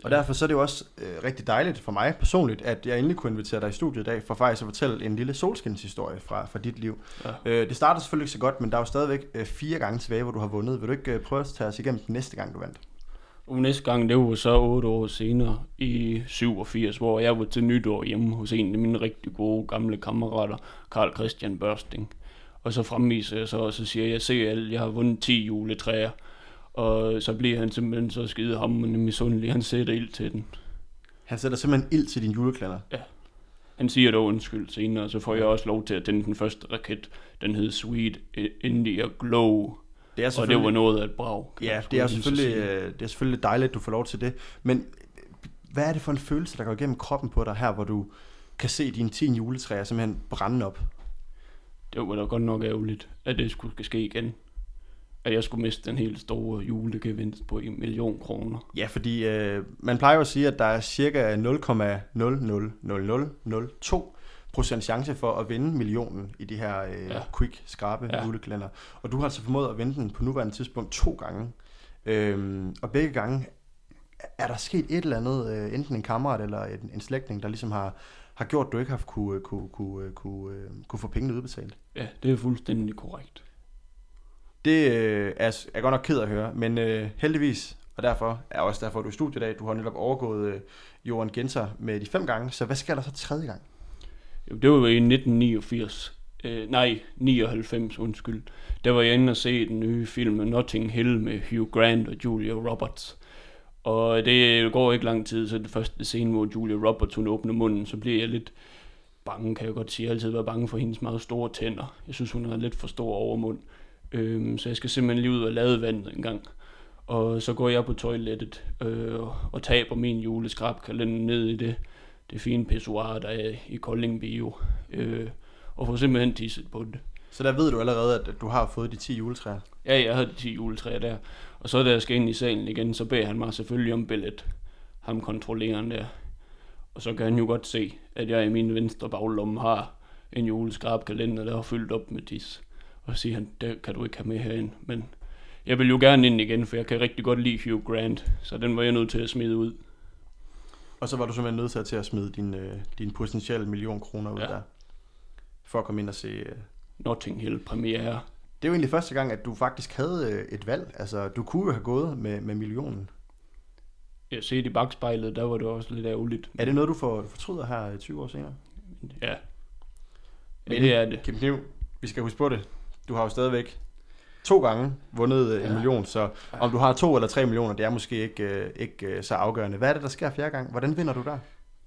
Og Ja. derfor så er det jo også øh, rigtig dejligt for mig personligt, at jeg endelig kunne invitere dig i studiet i dag, for faktisk at fortælle en lille solskinshistorie fra, fra dit liv. Ja. Øh, det startede selvfølgelig ikke så godt, men der er jo stadigvæk øh, fire gange tilbage, hvor du har vundet. Vil du ikke øh, prøve at tage os igennem den næste gang, du vandt? Og næste gang, det var så otte år senere, i 87, hvor jeg var til nytår hjemme hos en af mine rigtig gode gamle kammerater, Karl Christian Børsting. Og så fremviser jeg så, og så siger jeg, se alt, jeg har vundet 10 juletræer. Og så bliver han simpelthen så skide hammerende misundelig, han sætter ild til den. Han sætter simpelthen ild til din juleklæder. Han siger dog undskyld senere, så får jeg også lov til at tænde den første raket. Den hed Sweet India Glow, Det er og det var noget af et brag. Ja, det er, selvfølgelig, øh, det er selvfølgelig dejligt, at du får lov til det. Men hvad er det for en følelse, der går igennem kroppen på dig her, hvor du kan se dine 10 juletræer simpelthen brænde op? Det var da godt nok ærgerligt, at det skulle ske igen. At jeg skulle miste den helt store julegevinst på en million kroner. Ja, fordi øh, man plejer jo at sige, at der er cirka 0,000002 procent chance for at vinde millionen i de her øh, ja. Quick, skrabe ja. Ja. julekalender. Og du har altså formået at vinde den på nuværende tidspunkt to gange. Øhm, og begge gange er der sket et eller andet, øh, enten en kammerat eller en, en slægtning, der ligesom har, har gjort, at du ikke har kunne, kunne, kunne, kunne, øh, kunne få pengene udbetalt. Ja, det er fuldstændig korrekt. Det øh, er jeg godt nok ked af at høre, men øh, heldigvis, og derfor er også derfor, du er i studiet i dag, du har netop overgået øh, Johan Genser med de fem gange, så hvad sker der så tredje gang? Jo, det var jo i 1989. Øh, nej, 99, undskyld. Der var jeg inde og se den nye film Notting Hill med Hugh Grant og Julia Roberts. Og øh, det går ikke lang tid, så det første scene, hvor Julia Roberts hun åbner munden, så bliver jeg lidt bange, kan jeg godt sige. Jeg har altid været bange for hendes meget store tænder. Jeg synes, hun har lidt for stor overmund. Øhm, så jeg skal simpelthen lige ud og lade vandet en gang. Og så går jeg på toilettet øh, og taber min juleskrabkalender ned i det, det fine pissoir, der er i Kolding Bio. Øh, og får simpelthen tisset på det. Så der ved du allerede, at du har fået de 10 juletræer. Ja, jeg havde 10 juletræer der. Og så da jeg skal ind i salen igen, så beder han mig selvfølgelig om billet. Ham kontrolleren der. Og så kan han jo godt se, at jeg i min venstre baglomme har en juleskrabkalender, der er fyldt op med tis. Og så siger han, det kan du ikke have med herind. Men jeg vil jo gerne ind igen, for jeg kan rigtig godt lide Hugh Grant. Så den var jeg nødt til at smide ud. Og så var du simpelthen nødt til at, smide din, øh, din potentielle million kroner ud ja. Der. For at komme ind og se... Øh. Notting Hill premiere. Det er jo egentlig første gang, at du faktisk havde øh, et valg. Altså, du kunne jo have gået med, med millionen. Jeg ser i bagspejlet, der var det også lidt ærgerligt. Er det noget, du får, fortryder her øh, 20 år senere? Ja. ja Men- det er det. Kim Kniv, vi skal huske på det. Du har jo stadigvæk to gange vundet øh, en Ja. million, så om du har to eller tre millioner, det er måske ikke, øh, ikke øh, så afgørende. Hvad er det, der sker fjerde gang? Hvordan vinder du der?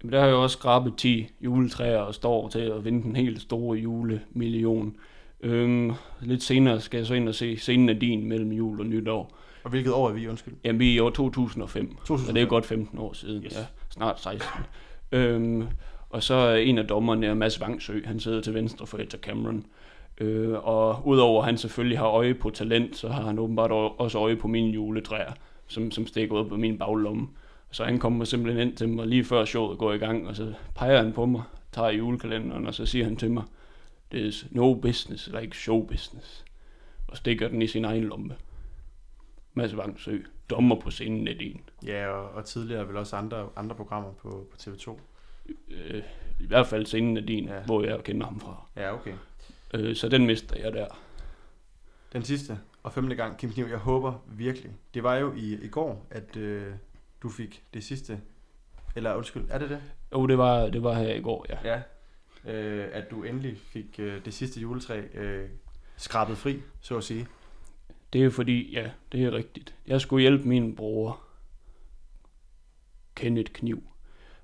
Jamen, der har jeg også skrabet 10 juletræer og står til at vinde den helt store julemillion. Øhm, lidt senere skal jeg så ind og se scenen af din mellem jul og nytår. Og hvilket år er vi, undskyld? Jamen, vi er i år 2005, 2005. så det er godt 15 år siden. Yes. Ja, snart 16. Øhm, og så er en af dommerne er Mads Vangsø, han sidder til venstre for Etta Cameron. Øh, og udover at han selvfølgelig har øje på talent, så har han åbenbart også øje på mine juletræer, som, som stikker ud på min baglomme. Så han kommer simpelthen ind til mig lige før showet går i gang, og så peger han på mig, tager julekalenderen, og så siger han til mig, There's no business like show business. Og stikker den i sin egen lomme. Mads Vangsø, dommer på scenen af din. Ja, og, og tidligere vel også andre, andre programmer på, på TV2. Øh, I hvert fald scenen af din, ja. hvor jeg kender ham fra. Ja, okay. Øh, så den mister jeg der. Den sidste og femte gang, Kim Kniv, jeg håber virkelig. Det var jo i, i går, at øh, du fik det sidste. Eller undskyld, er det det? Jo, det var, det var her i går, ja. Ja. Øh, at du endelig fik øh, det sidste juletræ øh, skrabet fri, så at sige. Det er fordi, ja, det er rigtigt. Jeg skulle hjælpe min bror, Kenneth Kniv.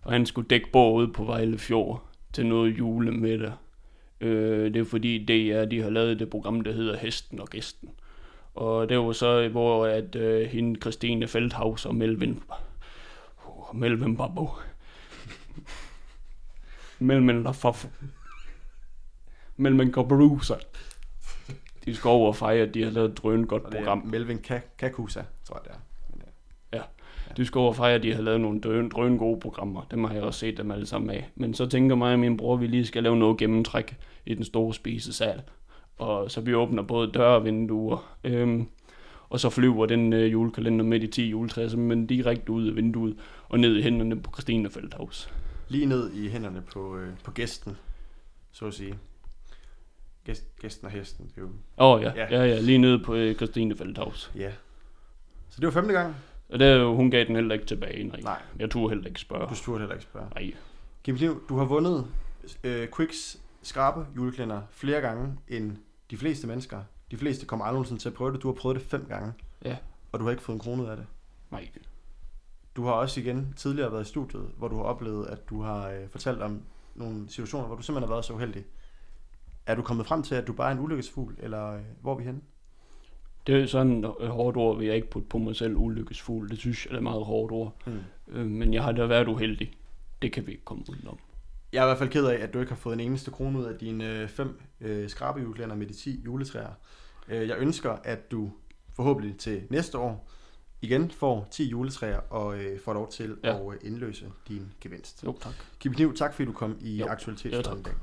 Og han skulle dække ude på Vejle Fjord til noget julemiddag. Øh, det er fordi DR, de har lavet det program, der hedder Hesten og Gæsten. Og det var så, hvor at øh, hende, Christine Feldhaus og Melvin, oh, Melvin Babbo, Melvin Lafaf, Melvin Gabrusa, de De skal over og fejre, de har lavet et drøn godt program. Melvin Ka- Kakusa, tror jeg det er. Over og at de har lavet nogle drøn, drøn gode programmer. Dem har jeg også set dem alle sammen af. Men så tænker mig og min bror, at vi lige skal lave noget gennemtræk i den store spisesal. Og så vi åbner både døre og vinduer. Øhm, og så flyver den øh, julekalender med de 10 juletræer, men direkte ud af vinduet og ned i hænderne på Christine Feldhaus. lige ned i hænderne på, øh, på gæsten, så at sige. Gæst, gæsten og hesten, det er jo... Åh oh, ja. Ja. ja, ja, lige nede på øh, Christine Feldhaus. Ja. Så det var femte gang. Og der, hun gav den heller ikke tilbage, nej. Nej. Jeg turde heller ikke spørge. Du spurgte heller ikke spørge. Nej. Kim Kniv, du har vundet øh, Quicks skrabe juleklænder flere gange end de fleste mennesker. De fleste kommer aldrig nogensinde til at prøve det. Du har prøvet det fem gange. Ja. Og du har ikke fået en krone ud af det. Nej. Du har også igen tidligere været i studiet, hvor du har oplevet, at du har øh, fortalt om nogle situationer, hvor du simpelthen har været så uheldig. Er du kommet frem til, at du bare er en ulykkesfugl, eller øh, hvor er vi henne? Det er sådan et hårdt ord, vil jeg ikke putte på mig selv ulykkesfuld. Det synes jeg er et meget hårdt ord. Hmm. Øh, men jeg har da været uheldig. Det kan vi ikke komme udenom. Jeg er i hvert fald ked af, at du ikke har fået en eneste krone ud af dine øh, fem øh, skrabejuleklænder med de 10 juletræer. Øh, jeg ønsker, at du forhåbentlig til næste år igen får 10 juletræer og øh, får lov til ja. At øh, indløse din gevinst. Jo, tak. Kim Kniv, tak fordi du kom i Jo. i dag.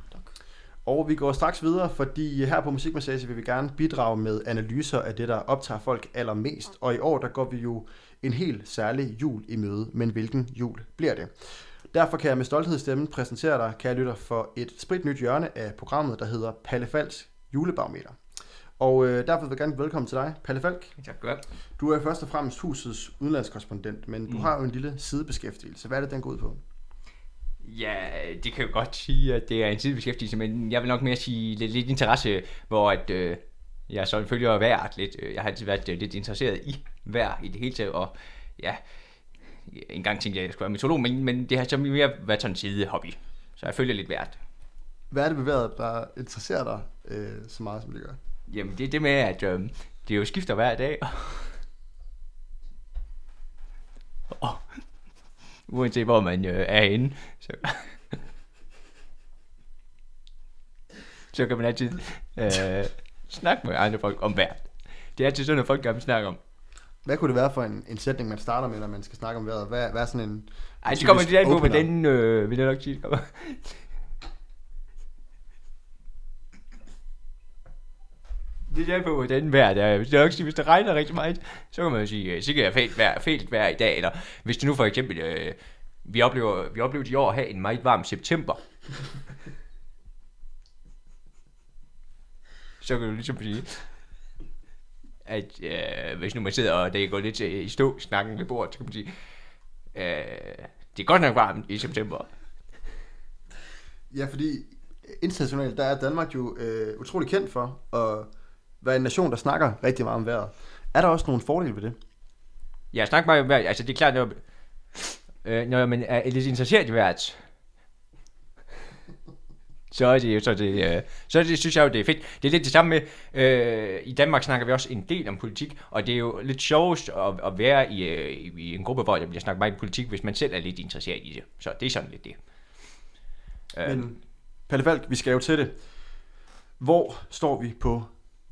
Og vi går straks videre, fordi her på Musikmassage vil vi gerne bidrage med analyser af det, der optager folk allermest. Og i år, der går vi jo en helt særlig jul i møde, men hvilken jul bliver det? Derfor kan jeg med stolthed i stemmen præsentere dig, kære lytter, for et spritnyt hjørne af programmet, der hedder Palle Falks julebarometer. Og øh, derfor vil jeg gerne velkommen til dig, Palle Falk. Tak godt. Du er først og fremmest husets udenlandskorrespondent, men du Mm. har jo en lille sidebeskæftigelse. Hvad er det, den går ud på? Ja, det kan jo godt sige, at det er en sidebeskæftigelse, men jeg vil nok mere sige lidt, lidt interesse, hvor at, øh, jeg så selvfølgelig har været lidt, øh, jeg har altid været øh, lidt interesseret i vejr i det hele taget, og ja, en gang tænkte jeg, at jeg skulle være meteorolog, men, men det har så mere været sådan en sidehobby, så jeg følger lidt værd. Hvad er det ved vejret, der interesserer dig øh, så meget, som det gør? Jamen, det er det med, at øh, det jo skifter hver dag. [LAUGHS] og, uanset hvor man øh, er inde, så, så kan man altid øh, snakke med andre folk om vejret. Det er altid sådan, at folk gerne vil snakke om. Hvad kunne det være for en, en sætning, man starter med, når man skal snakke om vejret? Hvad, hvad er sådan en... Ej, det typisk kommer lidt an på, hvordan, øh, vil jeg nok sige, det kommer. Det er på, hvordan vejret er. Hvis det, er også, hvis det regner rigtig meget, så kan man jo sige, øh, sikkert er fælt vejr, fælt vejr i dag. Eller hvis det nu for eksempel, øh, vi oplever, vi oplever i år at have en meget varm september. så kan du ligesom sige, at øh, hvis nu man sidder og det går lidt til i stå, snakken ved bordet, så kan man sige, øh, det er godt nok varmt i september. Ja, fordi internationalt, der er Danmark jo øh, utrolig kendt for at være en nation, der snakker rigtig meget om vejret. Er der også nogle fordele ved det? Jeg snakker meget om vejret. Altså, det er klart, når, øh, når man er lidt interesseret i vejret, så er det så det, øh, så det, synes jeg jo, det er fedt. Det er lidt det samme med, øh, i Danmark snakker vi også en del om politik, og det er jo lidt sjovest at, at være i, øh, i, i en gruppe, hvor der bliver snakket meget om politik, hvis man selv er lidt interesseret i det. Så det er sådan lidt det. Øh, Men Palle Falk, vi skal jo til det. Hvor står vi på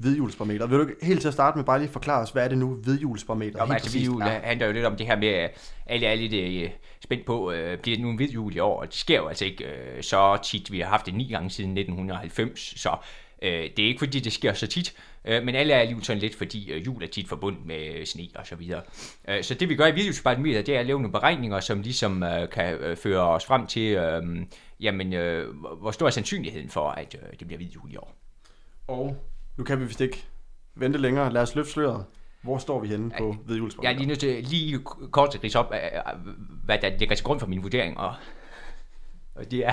hvidhjulsbarometer? Vil du ikke helt til at starte med bare lige forklare os, hvad er det nu hvidhjulsbarometer Nå, altså, præcist hvid jul er? handler jo lidt om det her med, at alle er lidt øh, spændt på, øh, bliver det nu en hvid jul i år? Og det sker jo altså ikke øh, så tit. Vi har haft det ni gange siden 1990, så øh, det er ikke fordi, det sker så tit. Øh, men alle er alligevel sådan lidt, fordi øh, jul er tit forbundet med sne og så videre. Øh, så det vi gør i videospejlmeter, det er at lave nogle beregninger, som ligesom øh, kan øh, føre os frem til, øh, jamen, øh, hvor stor er sandsynligheden for, at øh, det bliver hvid jul i år. Og nu kan vi vist ikke vente længere. Lad os løfte sløret. Hvor står vi henne på Jeg er lige nødt til lige kort at rise op, øh, hvad der ligger til grund for min vurdering, og, og det er,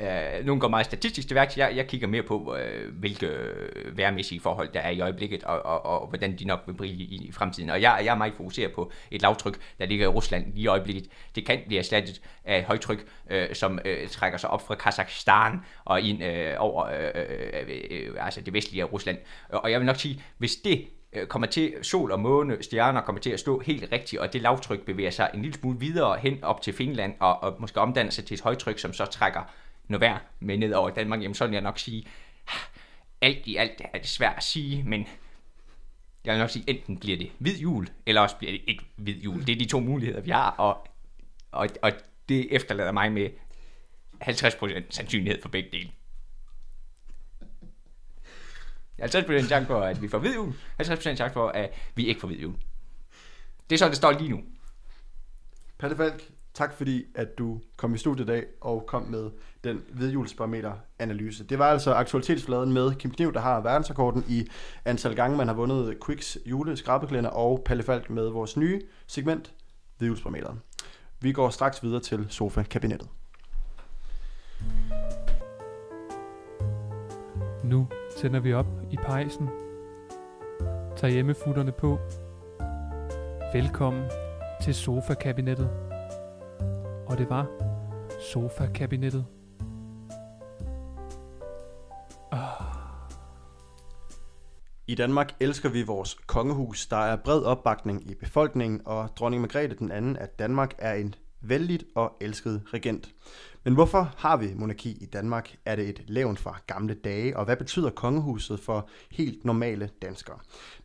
øh, nogle går meget statistisk til værks, jeg, jeg kigger mere på, øh, hvilke øh, værmæssige forhold der er i øjeblikket, og, og, og hvordan de nok vil blive i, i fremtiden. Og jeg, jeg er meget fokuseret på et lavtryk, der ligger i Rusland lige i øjeblikket. Det kan blive erstattet af et højtryk, øh, som øh, trækker sig op fra Kazakhstan og ind øh, over øh, øh, øh, øh altså det vestlige af Rusland. Og jeg vil nok sige, hvis det øh, kommer til, sol og måne, stjerner kommer til at stå helt rigtigt, og det lavtryk bevæger sig en lille smule videre hen op til Finland, og, og måske omdanner sig til et højtryk, som så trækker noget værd med ned over Danmark, jamen så vil jeg nok sige, alt i alt er det svært at sige, men jeg vil nok sige, enten bliver det hvid jul, eller også bliver det ikke hvid jul. Det er de to muligheder, vi har, og, og, og det efterlader mig med 50% sandsynlighed for begge dele. 50% chance for, at vi får hvid jul, 50% chance for, at vi ikke får hvid jul. Det er sådan, det står lige nu. Palle Falk, tak fordi, at du kom i studiet i dag og kom med den hvidhjulsbarometer-analyse. Det var altså aktualitetsfladen med Kim Kniv, der har verdensrekorden i antal gange, man har vundet Quicks juleskrabeklænder, og Palle Falk med vores nye segment, hvidhjulsbarometeret. Vi går straks videre til sofa-kabinettet. Nu tænder vi op i pejsen. Tag hjemmefutterne på. Velkommen til sofa-kabinettet. Og det var sofa-kabinettet. Ah. I Danmark elsker vi vores kongehus. Der er bred opbakning i befolkningen, og dronning Margrethe den anden, at Danmark er en vældigt og elsket regent. Men hvorfor har vi monarki i Danmark? Er det et levn fra gamle dage? Og hvad betyder kongehuset for helt normale danskere?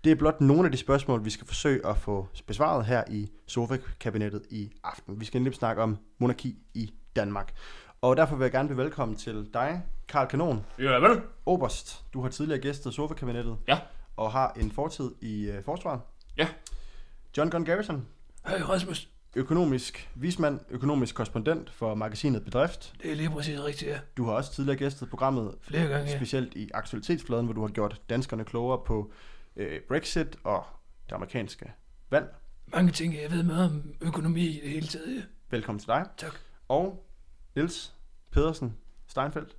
Det er blot nogle af de spørgsmål, vi skal forsøge at få besvaret her i Sofa-kabinettet i aften. Vi skal nemlig snakke om monarki i Danmark. Og derfor vil jeg gerne byde velkommen til dig, Karl Kanon, Ja, vel? Oberst. Du har tidligere gæstet Sofa-kabinettet Ja. og har en fortid i øh, forsvaret. Ja. John Gunn Garrison, Hej Rasmus, økonomisk vismand, økonomisk korrespondent for magasinet Bedrift. det er lige præcis rigtigt, ja. Du har også tidligere gæstet programmet, Flere gange, ja. specielt i aktualitetsfladen, hvor du har gjort danskerne klogere på øh, Brexit og det amerikanske valg. Mange ting, jeg ved meget om økonomi i det hele taget, ja. Velkommen til dig. Tak. Og Niels Pedersen Steinfeldt,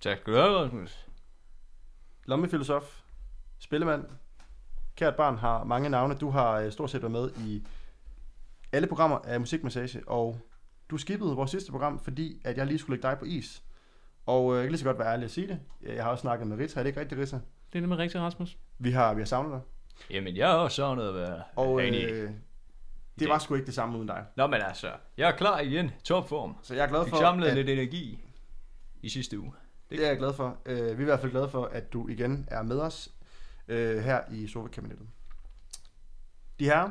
Tak skal du have, Rasmus. lommefilosof, spillemand, kært barn, har mange navne. Du har øh, stort set været med i alle programmer af Musikmassage, og du skippede vores sidste program, fordi at jeg lige skulle lægge dig på is. Og øh, jeg kan lige så godt være ærlig at sige det. Jeg har også snakket med Rita, er det ikke rigtigt, Rita? Det er nemlig rigtigt, Rasmus. Vi har, vi har savnet dig. Jamen, jeg har også savnet at være Og øh, det var sgu ikke det samme uden dig. Nå, men altså, jeg er klar igen. Topform. Så jeg er glad Fik for, samlet at, lidt energi i sidste uge. det er jeg glad for. Øh, vi er i hvert fald glade for, at du igen er med os øh, her i Sofa-kabinettet. De her,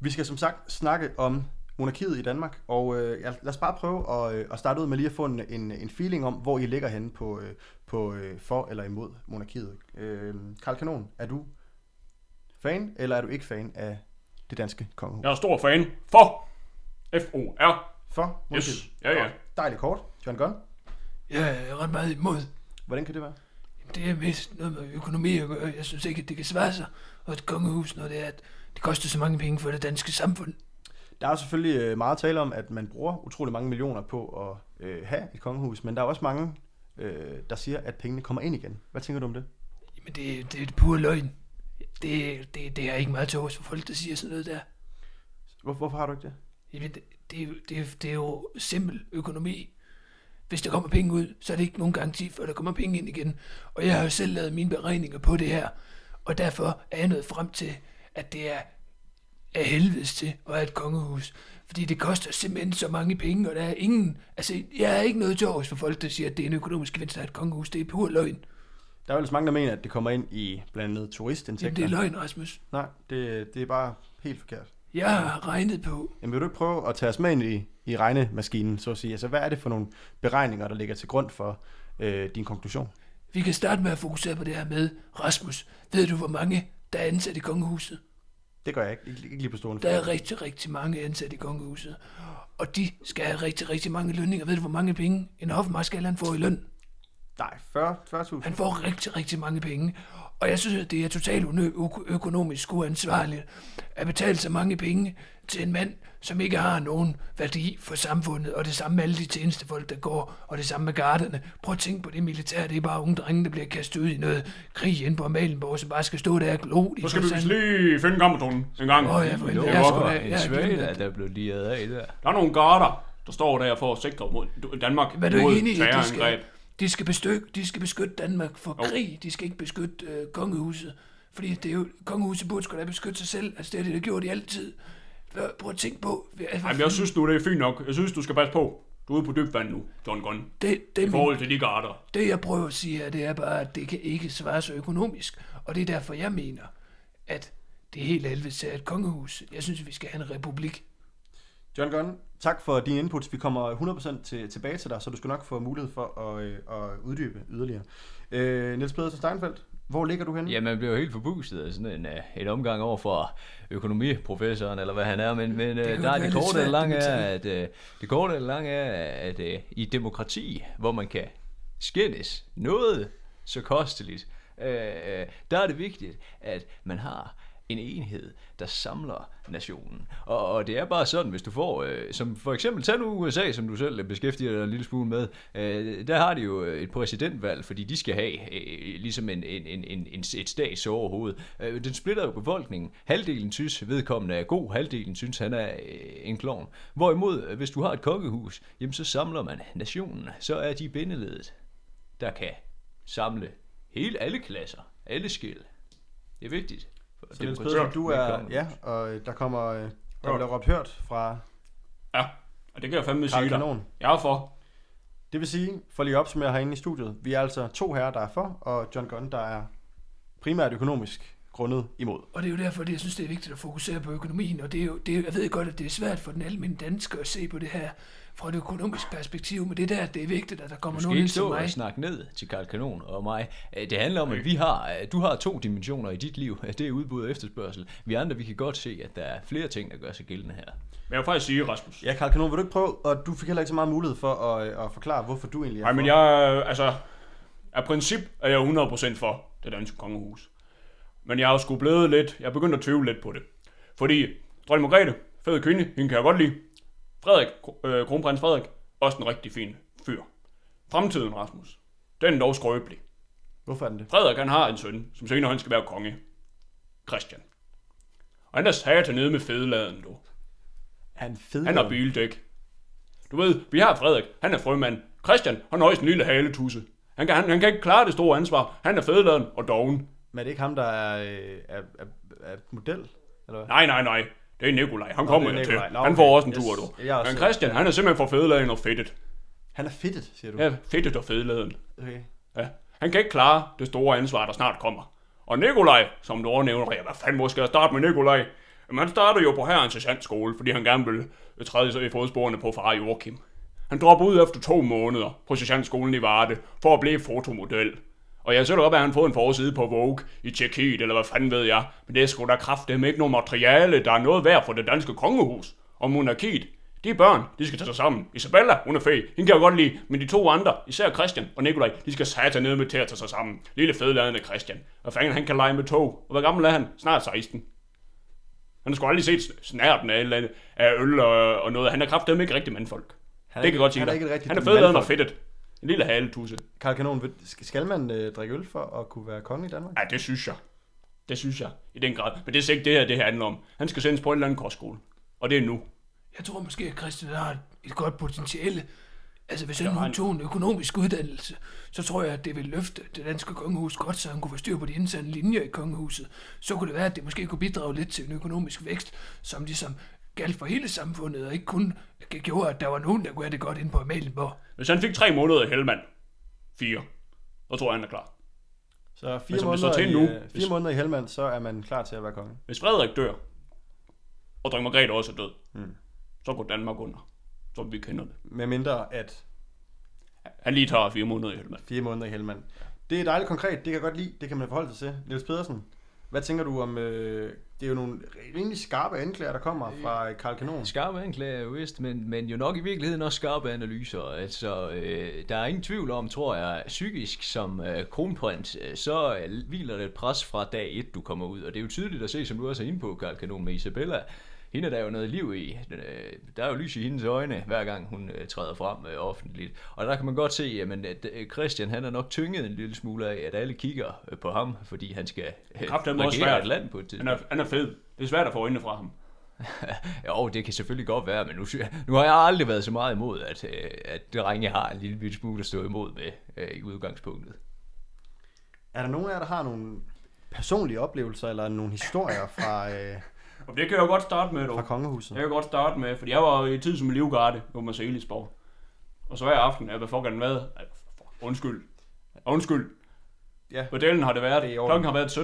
vi skal som sagt snakke om monarkiet i Danmark, og øh, ja, lad os bare prøve at, øh, at starte ud med lige at få en, en, en feeling om, hvor I ligger henne på, øh, på øh, for eller imod monarkiet. Øh, Karl Kanon, er du fan, eller er du ikke fan af det danske kongehus? Jeg er stor fan for F-O-R. For monarkiet? Yes. Ja, ja. Dejligt kort. John Gunn, Jeg er ret meget imod. hvordan kan det være? Det er mest noget med økonomi at gøre. Jeg synes ikke, at det kan svare sig. Og et kongehus, når det er, at det koster så mange penge for det danske samfund. Der er jo selvfølgelig øh, meget tale om, at man bruger utrolig mange millioner på at øh, have et kongehus, men der er også mange, øh, der siger, at pengene kommer ind igen. Hvad tænker du om det? Jamen, det, det er pure løgn. Det, det, det er ikke meget til for folk, der siger sådan noget der. Hvor, hvorfor har du ikke det? Jamen, det, det, er jo- det, det er jo simpel økonomi. Hvis der kommer penge ud, så er det ikke nogen garanti for, at der kommer penge ind igen. Og jeg har jo selv lavet mine beregninger på det her. Og derfor er jeg nået frem til, at det er af helvedes til at have et kongehus. Fordi det koster simpelthen så mange penge, og der er ingen... Altså, jeg er ikke noget til års for folk, der siger, at det er en økonomisk gevinst at have et kongehus. Det er pur løgn. Der er jo ellers mange, der mener, at det kommer ind i blandt andet Jamen, turistindtægter. det er løgn, Rasmus. Nej, det, det er bare helt forkert. Jeg har regnet på, Jamen vil du ikke prøve at tage os med ind i, i regnemaskinen, så at sige? Altså, hvad er det for nogle beregninger, der ligger til grund for øh, din konklusion? vi kan starte med at fokusere på det her med Rasmus. Ved du, hvor mange der er ansat i kongehuset? Det gør jeg ikke. Ikke, ikke lige på stående. Der er rigtig, rigtig mange ansat i kongehuset. Og de skal have rigtig, rigtig mange lønninger. Ved du, hvor mange penge en hofmarskal han får i løn? Nej, 40 40.000. Han får rigtig, rigtig mange penge. Og jeg synes, at det er totalt økonomisk uansvarligt at betale så mange penge til en mand, som ikke har nogen værdi for samfundet, og det samme med alle de tjenestefolk, der går, og det samme med garderne. Prøv at tænke på det militær, det er bare unge drenge, der bliver kastet ud i noget krig ind på Amalienborg, som bare skal stå der og glo. Så skal vi vist sand- lige finde kammertonen en gang. Åh, ja, for helvede. Jeg Jeg skulle jeg har svag, glemt der, blev liret af der. Der er nogle garder, der står der for at sikre mod Danmark Men er mod enig i, at de skal, terrorangreb. de, skal beskytte, de skal beskytte Danmark for Jo. krig? De skal ikke beskytte øh, kongehuset. Fordi det er jo, kongehuset burde sgu da beskytte sig selv. Altså det er det, der gjort i altid. Prøv at tænke på. hvad- Ej, men jeg synes nu, det er fint nok. Jeg synes, du skal passe på. Du er ude på dybt vand nu, John Gunn. Det, det, I er min, forhold til de garter. det jeg prøver at sige her, det er bare, at det kan ikke svare så økonomisk. Og det er derfor, jeg mener, at det er helt helvede til et kongehus. Jeg synes, vi skal have en republik. John Gunn, tak for dine inputs. Vi kommer 100% til, tilbage til dig, så du skal nok få mulighed for at, øh, at uddybe yderligere. Øh, Niels Pedersen Steinfeldt, hvor ligger du henne? Ja, man bliver jo helt forbustet af sådan en, uh, en omgang over for økonomiprofessoren, eller hvad han er, men, men uh, kan der er være det korte eller lange det er, at, det korte eller lange er, at i demokrati, hvor man kan skændes noget så kosteligt, der er det vigtigt, at man har en enhed, der samler nationen. Og, og det er bare sådan, hvis du får, øh, som for eksempel, tag nu USA, som du selv beskæftiger dig en lille smule med, øh, der har de jo øh, et præsidentvalg, fordi de skal have øh, ligesom en, en, en, en, en, et stats overhoved. Øh, den splitter jo befolkningen. Halvdelen synes, vedkommende er god, halvdelen synes, han er øh, en klovn. Hvorimod, øh, hvis du har et kongehus, jamen så samler man nationen. Så er de bindeledet, der kan samle hele alle klasser, alle skil. Det er vigtigt. Så Niels. Pedersen, du er, ja, og øh, der kommer, øh, der Hørt. bliver råbt hørt fra Ja, og det kan jeg fandme sige dig. Jeg er for. Det vil sige, for lige at opsummere herinde i studiet, vi er altså to herrer, der er for, og John Gunn, der er primært økonomisk grundet imod. Og det er jo derfor, at jeg synes, det er vigtigt at fokusere på økonomien. Og det er jo, det er, jeg ved godt, at det er svært for den almindelige dansker at se på det her fra et økonomisk perspektiv, men det er der, det er vigtigt, at der kommer Du skal nogen ikke ind til mig. og snakke ned til Karl Kanon og mig. Øh, Det handler om, at vi har, øh, du har to dimensioner i dit liv. Det er udbud og efterspørgsel. Vi andre, vi kan godt se, at der er flere ting, der gør sig gældende her. Men jeg vil faktisk sige, Rasmus. Ja, Karl Kanon, vil du ikke prøve, og du fik heller ikke så meget mulighed for at, øh, at forklare, hvorfor du egentlig er Nej, men jeg, altså, af princip er jeg 100% for det danske kongehus. Men jeg er jo sgu blevet lidt, jeg er begyndt at tvivle lidt på det. Fordi dronning Margrethe, fed kvinde, hende kan jeg godt lide. Frederik, øh, kronprins Frederik, også en rigtig fin fyr. Fremtiden, Rasmus, den er dog skrøbelig. Hvorfor er den det? Frederik, han har en søn, som senere han skal være konge. Christian. Og han er sat nede med fedeladen, du. Han er fed. Han har bildæk. Du ved, vi har Frederik, han er frømand. Christian, han har også en lille haletusse. Han kan, han, han kan ikke klare det store ansvar. Han er fedeladen og doven. Men er det ikke ham, der er, øh, er, er, er model? Eller hvad? Nej, nej, nej. Det er Nikolaj. Han kommer er jo til. Nå, Han okay. får også en Yes. tur, du. Er også- Men Christian, han er simpelthen for fedeladen og fedtet. Han er fedtet, siger du. Ja, fedtet og fedeladen. Okay. Ja. Han kan ikke klare det store ansvar, der snart kommer. Og Nikolaj, som du overnævner, ja, hvad fanden skal jeg starte med Nikolaj? Jamen, han starter jo på herrens sergeantskole, fordi han gerne vil træde i fodsporene på far Joachim. Han dropper ud efter to måneder på sergeantskolen i Varde for at blive fotomodel. Og jeg selv op, at han fået en forside på Vogue i Tjekkiet, eller hvad fanden ved jeg. Men det er sgu da kraftedeme ikke noget materiale, der er noget værd for det danske kongehus og monarkiet. De børn, de skal tage sig sammen. Isabella, hun er fed. Hende kan jeg godt lide. Men de to andre, især Christian og Nikolaj, de skal satan ned med til at tage sig sammen. Lille fedladende Christian. Og fanden, han kan lege med tog. Og hvor gammel er han? Snart 16. Han har sgu aldrig set snærten af, eller af øl og, og noget. Han er kraftedeme ikke rigtig mandfolk. Han er det kan jeg godt sige han er ikke et rigtigt Han er fedladende og fedtet. En lille haletusse. Karl Kanon, skal man øh, drikke øl for at kunne være konge i Danmark? Ja, det synes jeg. Det synes jeg. I den grad. Men det er ikke det her, det her handler om. Han skal sendes på en eller anden kostskole. Og det er nu. Jeg tror måske, at Christian har et, et godt potentiale. Altså, hvis han nu han- tog en økonomisk uddannelse, så tror jeg, at det vil løfte det danske kongehus godt, så han kunne få styr på de interne linjer i kongehuset. Så kunne det være, at det måske kunne bidrage lidt til en økonomisk vækst, som ligesom galt for hele samfundet, og ikke kun gjorde, at der var nogen, der kunne have det godt ind på Amalienborg. Hvis han fik tre måneder i Helmand. Fire. Så tror jeg, han er klar. Så fire, det måneder, til i, nu, øh, fire hvis- måneder i Helmand, så er man klar til at være konge. Hvis Frederik dør, og dronning Margrethe også er død, mm. så går Danmark under. Som vi kender det. Med mindre at Han lige tager fire måneder i Helmand. fire måneder i Helmand. Det er dejligt konkret, det kan jeg godt lide, det kan man forholde sig til. Niels Pedersen, hvad tænker du om, øh, det er jo nogle rimelig skarpe anklager, der kommer fra øh, Karl Kanon. Skarpe anklager, jo vist, men, men jo nok i virkeligheden også skarpe analyser. Altså, øh, der er ingen tvivl om, tror jeg, psykisk som øh, kronprins, øh, så øh, hviler det et pres fra dag 1, du kommer ud. Og det er jo tydeligt at se, som du også er inde på, Karl Kanon, med Isabella. Hende er der jo noget liv i. Øh, Der er jo lys i hendes øjne, hver gang hun øh, træder frem øh, offentligt. Og der kan man godt se, jamen, at Christian han er nok tynget en lille smule af, at alle kigger på ham, fordi han skal også regere svært. et land på et Han tidspunkt. er, han er fed. Det er svært at få øjnene fra ham. [LAUGHS] Jo, det kan selvfølgelig godt være, men nu, nu har jeg aldrig været så meget imod, at, at drenge har en lille smule at stå imod med i udgangspunktet. Er der nogen af jer, der har nogle personlige oplevelser, eller nogle historier fra, øh, Og det kan jeg jo godt starte med, fra dog. kongehuset? Jeg kan godt starte med, fordi jeg var i tid som livgarde på Marcelisborg. Og så hver aften, jeg vil få gerne mad. Ej, fuck, Undskyld. Undskyld. Ja. På delen har det været. Det er. Klokken har været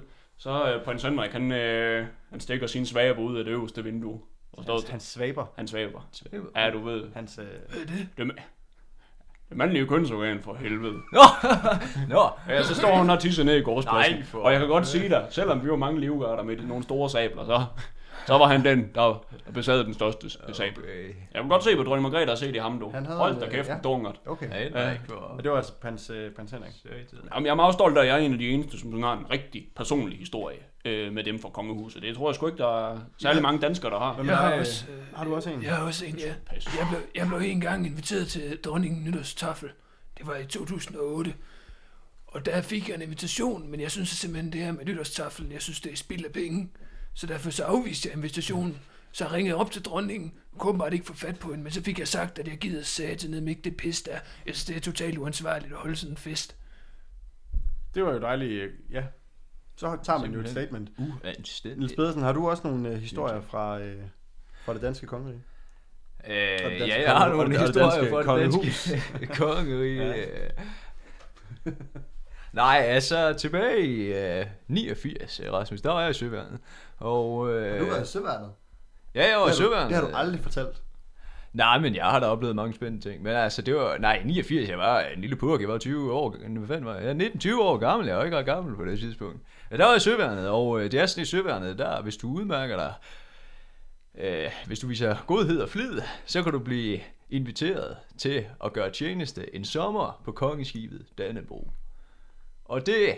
17.30. Så øh, prins Henrik, han, øh, han stikker sin svaber ud af det øverste vindue. Og Hans, hans svaber. han svaber. Ja, du ved. Hans, øh, Det, ma- det mandlige kønsorgan for helvede. [LAUGHS] Nå, Nå. Ja, så står hun og tisser ned i gårdspladsen. Nej, for- Og jeg kan godt sige dig, selvom vi var mange livgarder med nogle store sabler, så, så var han den, der besad den største sabel. Okay. Jeg kan godt se, hvad dronning Margrethe har set i ham, du. Han havde Hold da øh, kæft, ja. dungert. okay. Ja, det Ja. er ikke for... Og det var altså prins, øh, prins Henrik. Jamen, jeg er meget stolt af, at jeg er en af de eneste, som har en rigtig personlig historie øh, med dem fra kongehuset. Det tror jeg sgu ikke, der er særlig mange danskere, der har. Hvem Jeg har også, øh, har du også en? Jeg har også en, ja. Jeg blev, jeg blev en gang inviteret til dronningen nytårstafel. Det var i 2008. Og der fik jeg en invitation, men jeg synes simpelthen, det her med nytårstafelen, jeg synes, det er spild af penge. Så derfor så afviste jeg invitationen. Så jeg ringede op til dronningen, kunne bare ikke få fat på hende, men så fik jeg sagt, at jeg gider satan ned med ikke det pis der. Jeg synes, det er totalt uansvarligt at holde sådan en fest. Det var jo dejligt, ja. Så tager man jo et statement. Uanstændigt. Niels Pedersen, har du også nogle øh, historier fra, øh, fra det danske kongerige? Øh, Og ja, jeg har og nogle og historier fra det danske [LAUGHS] kongerige. Ja. [LAUGHS] Nej, altså tilbage i uh, 89, Rasmus, der var jeg i Søværnet. Og, uh, i søværnet? Ja, jeg var i du, Søværnet. det har du aldrig fortalt. Nej, men jeg har da oplevet mange spændende ting. Men altså, det var... Nej, 89, jeg var en lille purk. Jeg var 20 år... Hvad fanden var jeg? 19-20 år gammel. Jeg var ikke ret gammel på det tidspunkt. Ja, der var jeg i Søværnet, og øh, det er sådan i Søværnet, der, hvis du udmærker dig... Øh, hvis du viser godhed og flid, så kan du blive inviteret til at gøre tjeneste en sommer på kongeskibet Dannebro. Og det,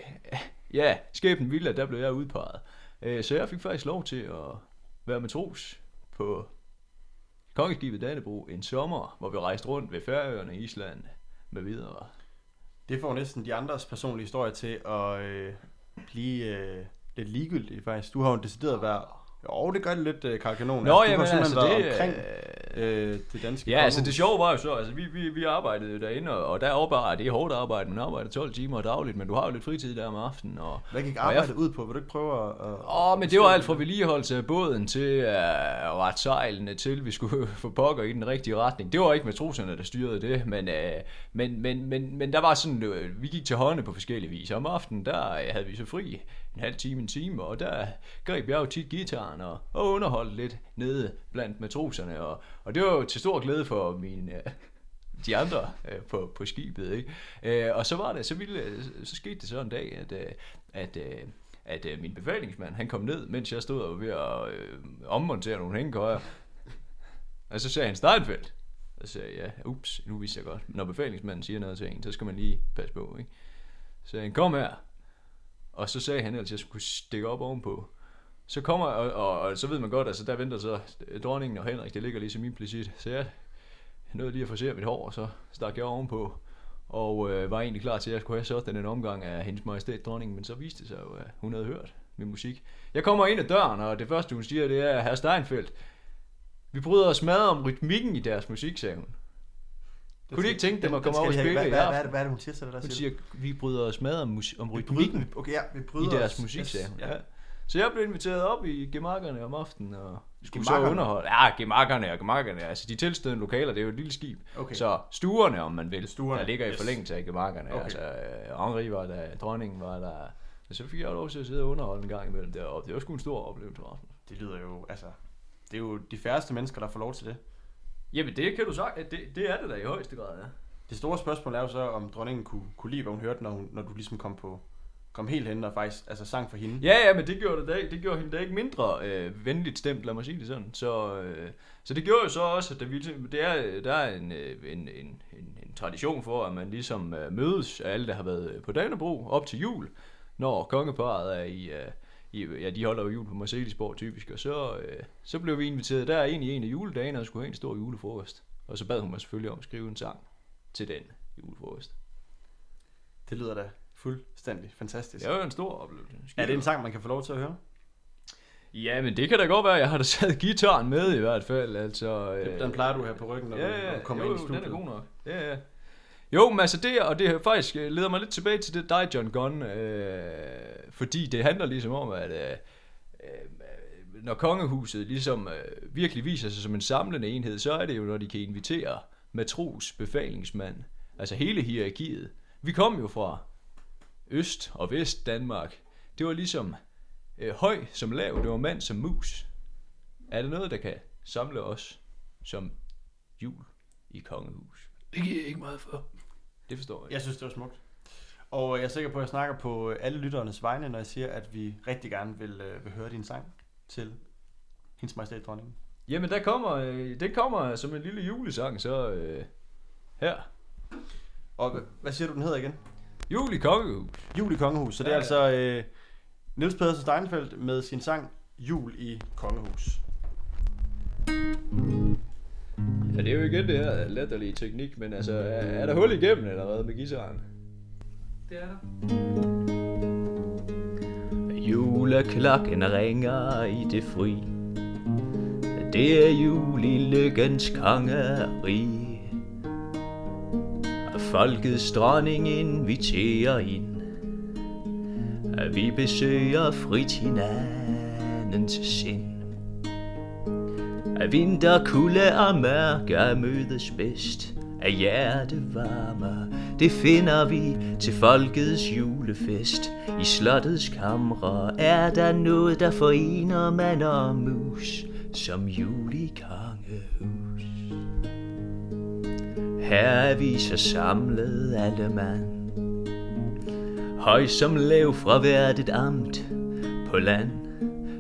ja, skæbnen ville, at der blev jeg udpeget. Øh, Så jeg fik faktisk lov til at være matros på kongeskibet Dannebro en sommer, hvor vi rejste rundt ved Færøerne, Island med videre. Det får næsten de andres personlige historie til at øh, blive øh, lidt ligegyldigt faktisk. Du har jo decideret været... Jo, det gør det lidt, øh, Karl Kanon. Nå, har jamen, altså, det, omkring øh, øh, det danske Ja, altså det kongehus. sjove var jo så, altså vi, vi, vi arbejdede derinde, og, og der er bare, det er hårdt arbejde, man arbejder 12 timer dagligt, men du har jo lidt fritid der om aftenen, og Hvad gik jeg- arbejdet ud på? Vil du ikke prøve at... Åh, men det var alt fra vedligeholdelse af båden til uh, ret sejlene til, vi skulle [LAUGHS] få pokker i den rigtige retning. Det var ikke matroserne, der styrede det, men, uh, men, men, men, men der var sådan, uh, vi gik til hånden på forskellige vis. Om aftenen, der øh, havde vi så fri en halv time, en time, og der greb jeg jo tit gitaren og, og underholdt lidt nede blandt matroserne, og, og det var jo til stor glæde for mine... Øh, de andre øh, på, på skibet, ikke? Øh, og så var det, så, ville, øh, så skete det så en dag, at, øh, at, øh, at øh, min befalingsmand, han kom ned, mens jeg stod og ved at øh, ommontere nogle hængekøjer. Og så sagde han Steinfeldt. Og så sagde jeg, ja, ups, nu vidste jeg godt. Når befalingsmanden siger noget til en, så skal man lige passe på, ikke? Så sagde han, kom her. Og så sagde han, at jeg skulle stikke op ovenpå. Så kommer, og, og, og, så ved man godt, altså der venter så dronningen og Henrik, det ligger ligesom implicit. Så jeg nåede lige at forsere mit hår, og så stak jeg ovenpå. Og øh, var egentlig klar til, at jeg skulle have sådan en omgang af hendes majestæt dronningen, men så viste det sig jo, at hun havde hørt min musik. Jeg kommer ind ad døren, og det første hun siger, det er, herr Steinfeldt, vi bryder os mad om rytmikken i deres musik, sagde hun. Kunne de ikke tænke dem at komme over og spille hvad, i hvad, hvad, hvad er det, hun siger til dig der? Hun siger vi bryder os mad om, om du? Rytmikken Okay, ja, vi i bryder deres os. musik, sagde hun. Ja. Så jeg blev inviteret op i gemakkerne om aftenen, og skulle så Gemakkerne? underholde. Ja, gemakkerne og gemakkerne. Altså, de tilstødende lokaler, det er jo et lille skib. Okay. Så stuerne, om man vil, Stuerne, der ligger i forlængelse af gemakkerne. Okay. Altså, øh, Henri var der, dronningen var der. Så fik jeg lov til at sidde og underholde en gang imellem deroppe. Det var sgu en stor oplevelse, Rasmus. Det lyder jo, altså... Det er jo de færreste mennesker, der får lov til det. Jamen, det kan du sige, det, det er det da i højeste grad, ja. Det store spørgsmål er jo så, om dronningen kunne, kunne lide, hvad hun hørte, når, hun, når du ligesom kom på kom helt hen og faktisk altså sang for hende. Ja, ja, men det gjorde, det, da, det gjorde hende da ikke mindre øh, venligt stemt, lad mig sige det sådan. Så, øh, så det gjorde jo så også, at det, det er, der er en, øh, en, en, en, en tradition for, at man ligesom øh, mødes af alle, der har været på Danebro op til jul, når kongeparet er i, øh, i ja, de holder jo jul på Marcelisborg typisk, og så, øh, så blev vi inviteret der ind i en af juledagene og skulle have en stor julefrokost. Og så bad hun mig selvfølgelig om at skrive en sang til den julefrokost. Det lyder da fuldstændig fantastisk. Det var jo en stor oplevelse. Er det en sang, man kan få lov til at høre? Ja, men det kan da godt være, jeg har da sat gitaren med i hvert fald. Altså, øh, Den plejer du her på ryggen, når, ja, du, kommer jo, ind i studiet. den er god nok. Ja, ja. Jo, men altså det, og det faktisk øh, leder mig lidt tilbage til det dig, John Gunn, øh, fordi det handler ligesom om, at øh, øh, når kongehuset ligesom øh, virkelig viser sig som en samlende enhed, så er det jo, når de kan invitere matros, befalingsmand, altså hele hierarkiet. Vi kom jo fra Øst- og Vest Danmark. Det var ligesom øh, høj som lav, det var mand som mus. Er det noget, der kan samle os som jul i kongehus? Det giver jeg ikke meget for. Det forstår jeg. Jeg synes, det var smukt. Og jeg er sikker på, at jeg snakker på alle lytternes vegne, når jeg siger, at vi rigtig gerne vil, øh, vil høre din sang til hendes majestæt dronningen. Jamen, der kommer, øh, det kommer som en lille julesang, så øh, her. Og hvad- hvad siger du, den hedder igen? Jul i kongehus. Jul i Kongehus. Så det er Ja, altså øh, Niels Pedersen Steinfeldt med sin sang Jul i Kongehus. Ja, det er jo igen det her latterlige teknik, men altså, er, er der hul igennem eller hvad med gitaren? Det er der. Juleklokken ringer i det fri. Det er jul i lykkens kongerige. Folkets dronning inviterer ind. Vi besøger frit hinandens sind. At vinter, kulde og mørke mødes bedst af hjertevarmer. Det finder vi til folkets julefest. I slottets kamre er der noget, der forener mand og mus, som jul i kongehus. Her er vi så samlet alle mand. Høj som lav fra hvert et amt på land.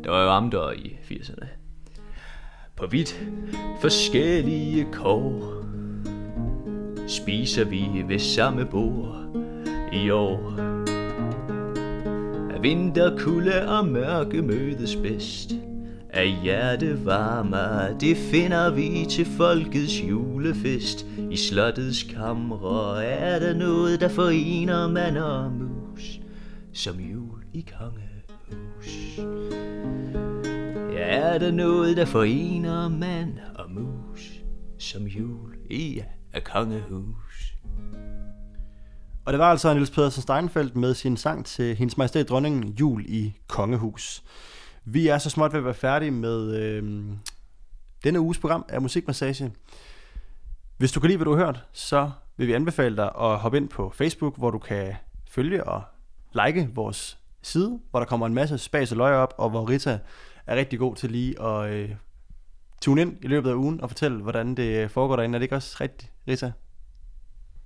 Der var jo amter i 80'erne. På vidt forskellige kår spiser vi ved samme bord i år. Af vinter, kulde og mørke mødes bedst. Af hjertevarmer, det finder vi til folkets julefest. I slottets kamre er der noget, der forener mand og mus, som jul i kongehus. Er der noget, der forener mand og mus, som jul i et kongehus. Og det var altså Niels Pedersen Steinfeldt med sin sang til hendes majestæt dronningen Jul i Kongehus. Vi er så småt ved at være færdige med øh, denne uges program af Musikmassage. Hvis du kan lide, hvad du har hørt, så vil vi anbefale dig at hoppe ind på Facebook, hvor du kan følge og like vores side, hvor der kommer en masse spas og løg op, og hvor Rita er rigtig god til lige at øh, tune ind i løbet af ugen og fortælle, hvordan det foregår derinde. Er det ikke også rigtigt, Rita?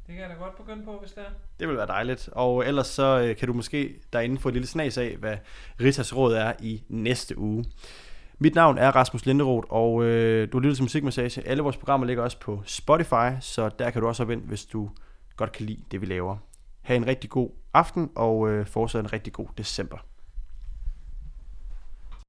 Det kan jeg da godt begynde på, hvis det er. Det vil være dejligt. Og ellers så øh, kan du måske derinde få et lille snas af, hvad Ritas råd er i næste uge. Mit navn er Rasmus Linderoth, og øh, du lytter til Musikmassage. Alle vores programmer ligger også på Spotify, så der kan du også hoppe ind, hvis du godt kan lide det, vi laver. Ha' en rigtig god aften, og øh, fortsat en rigtig god december.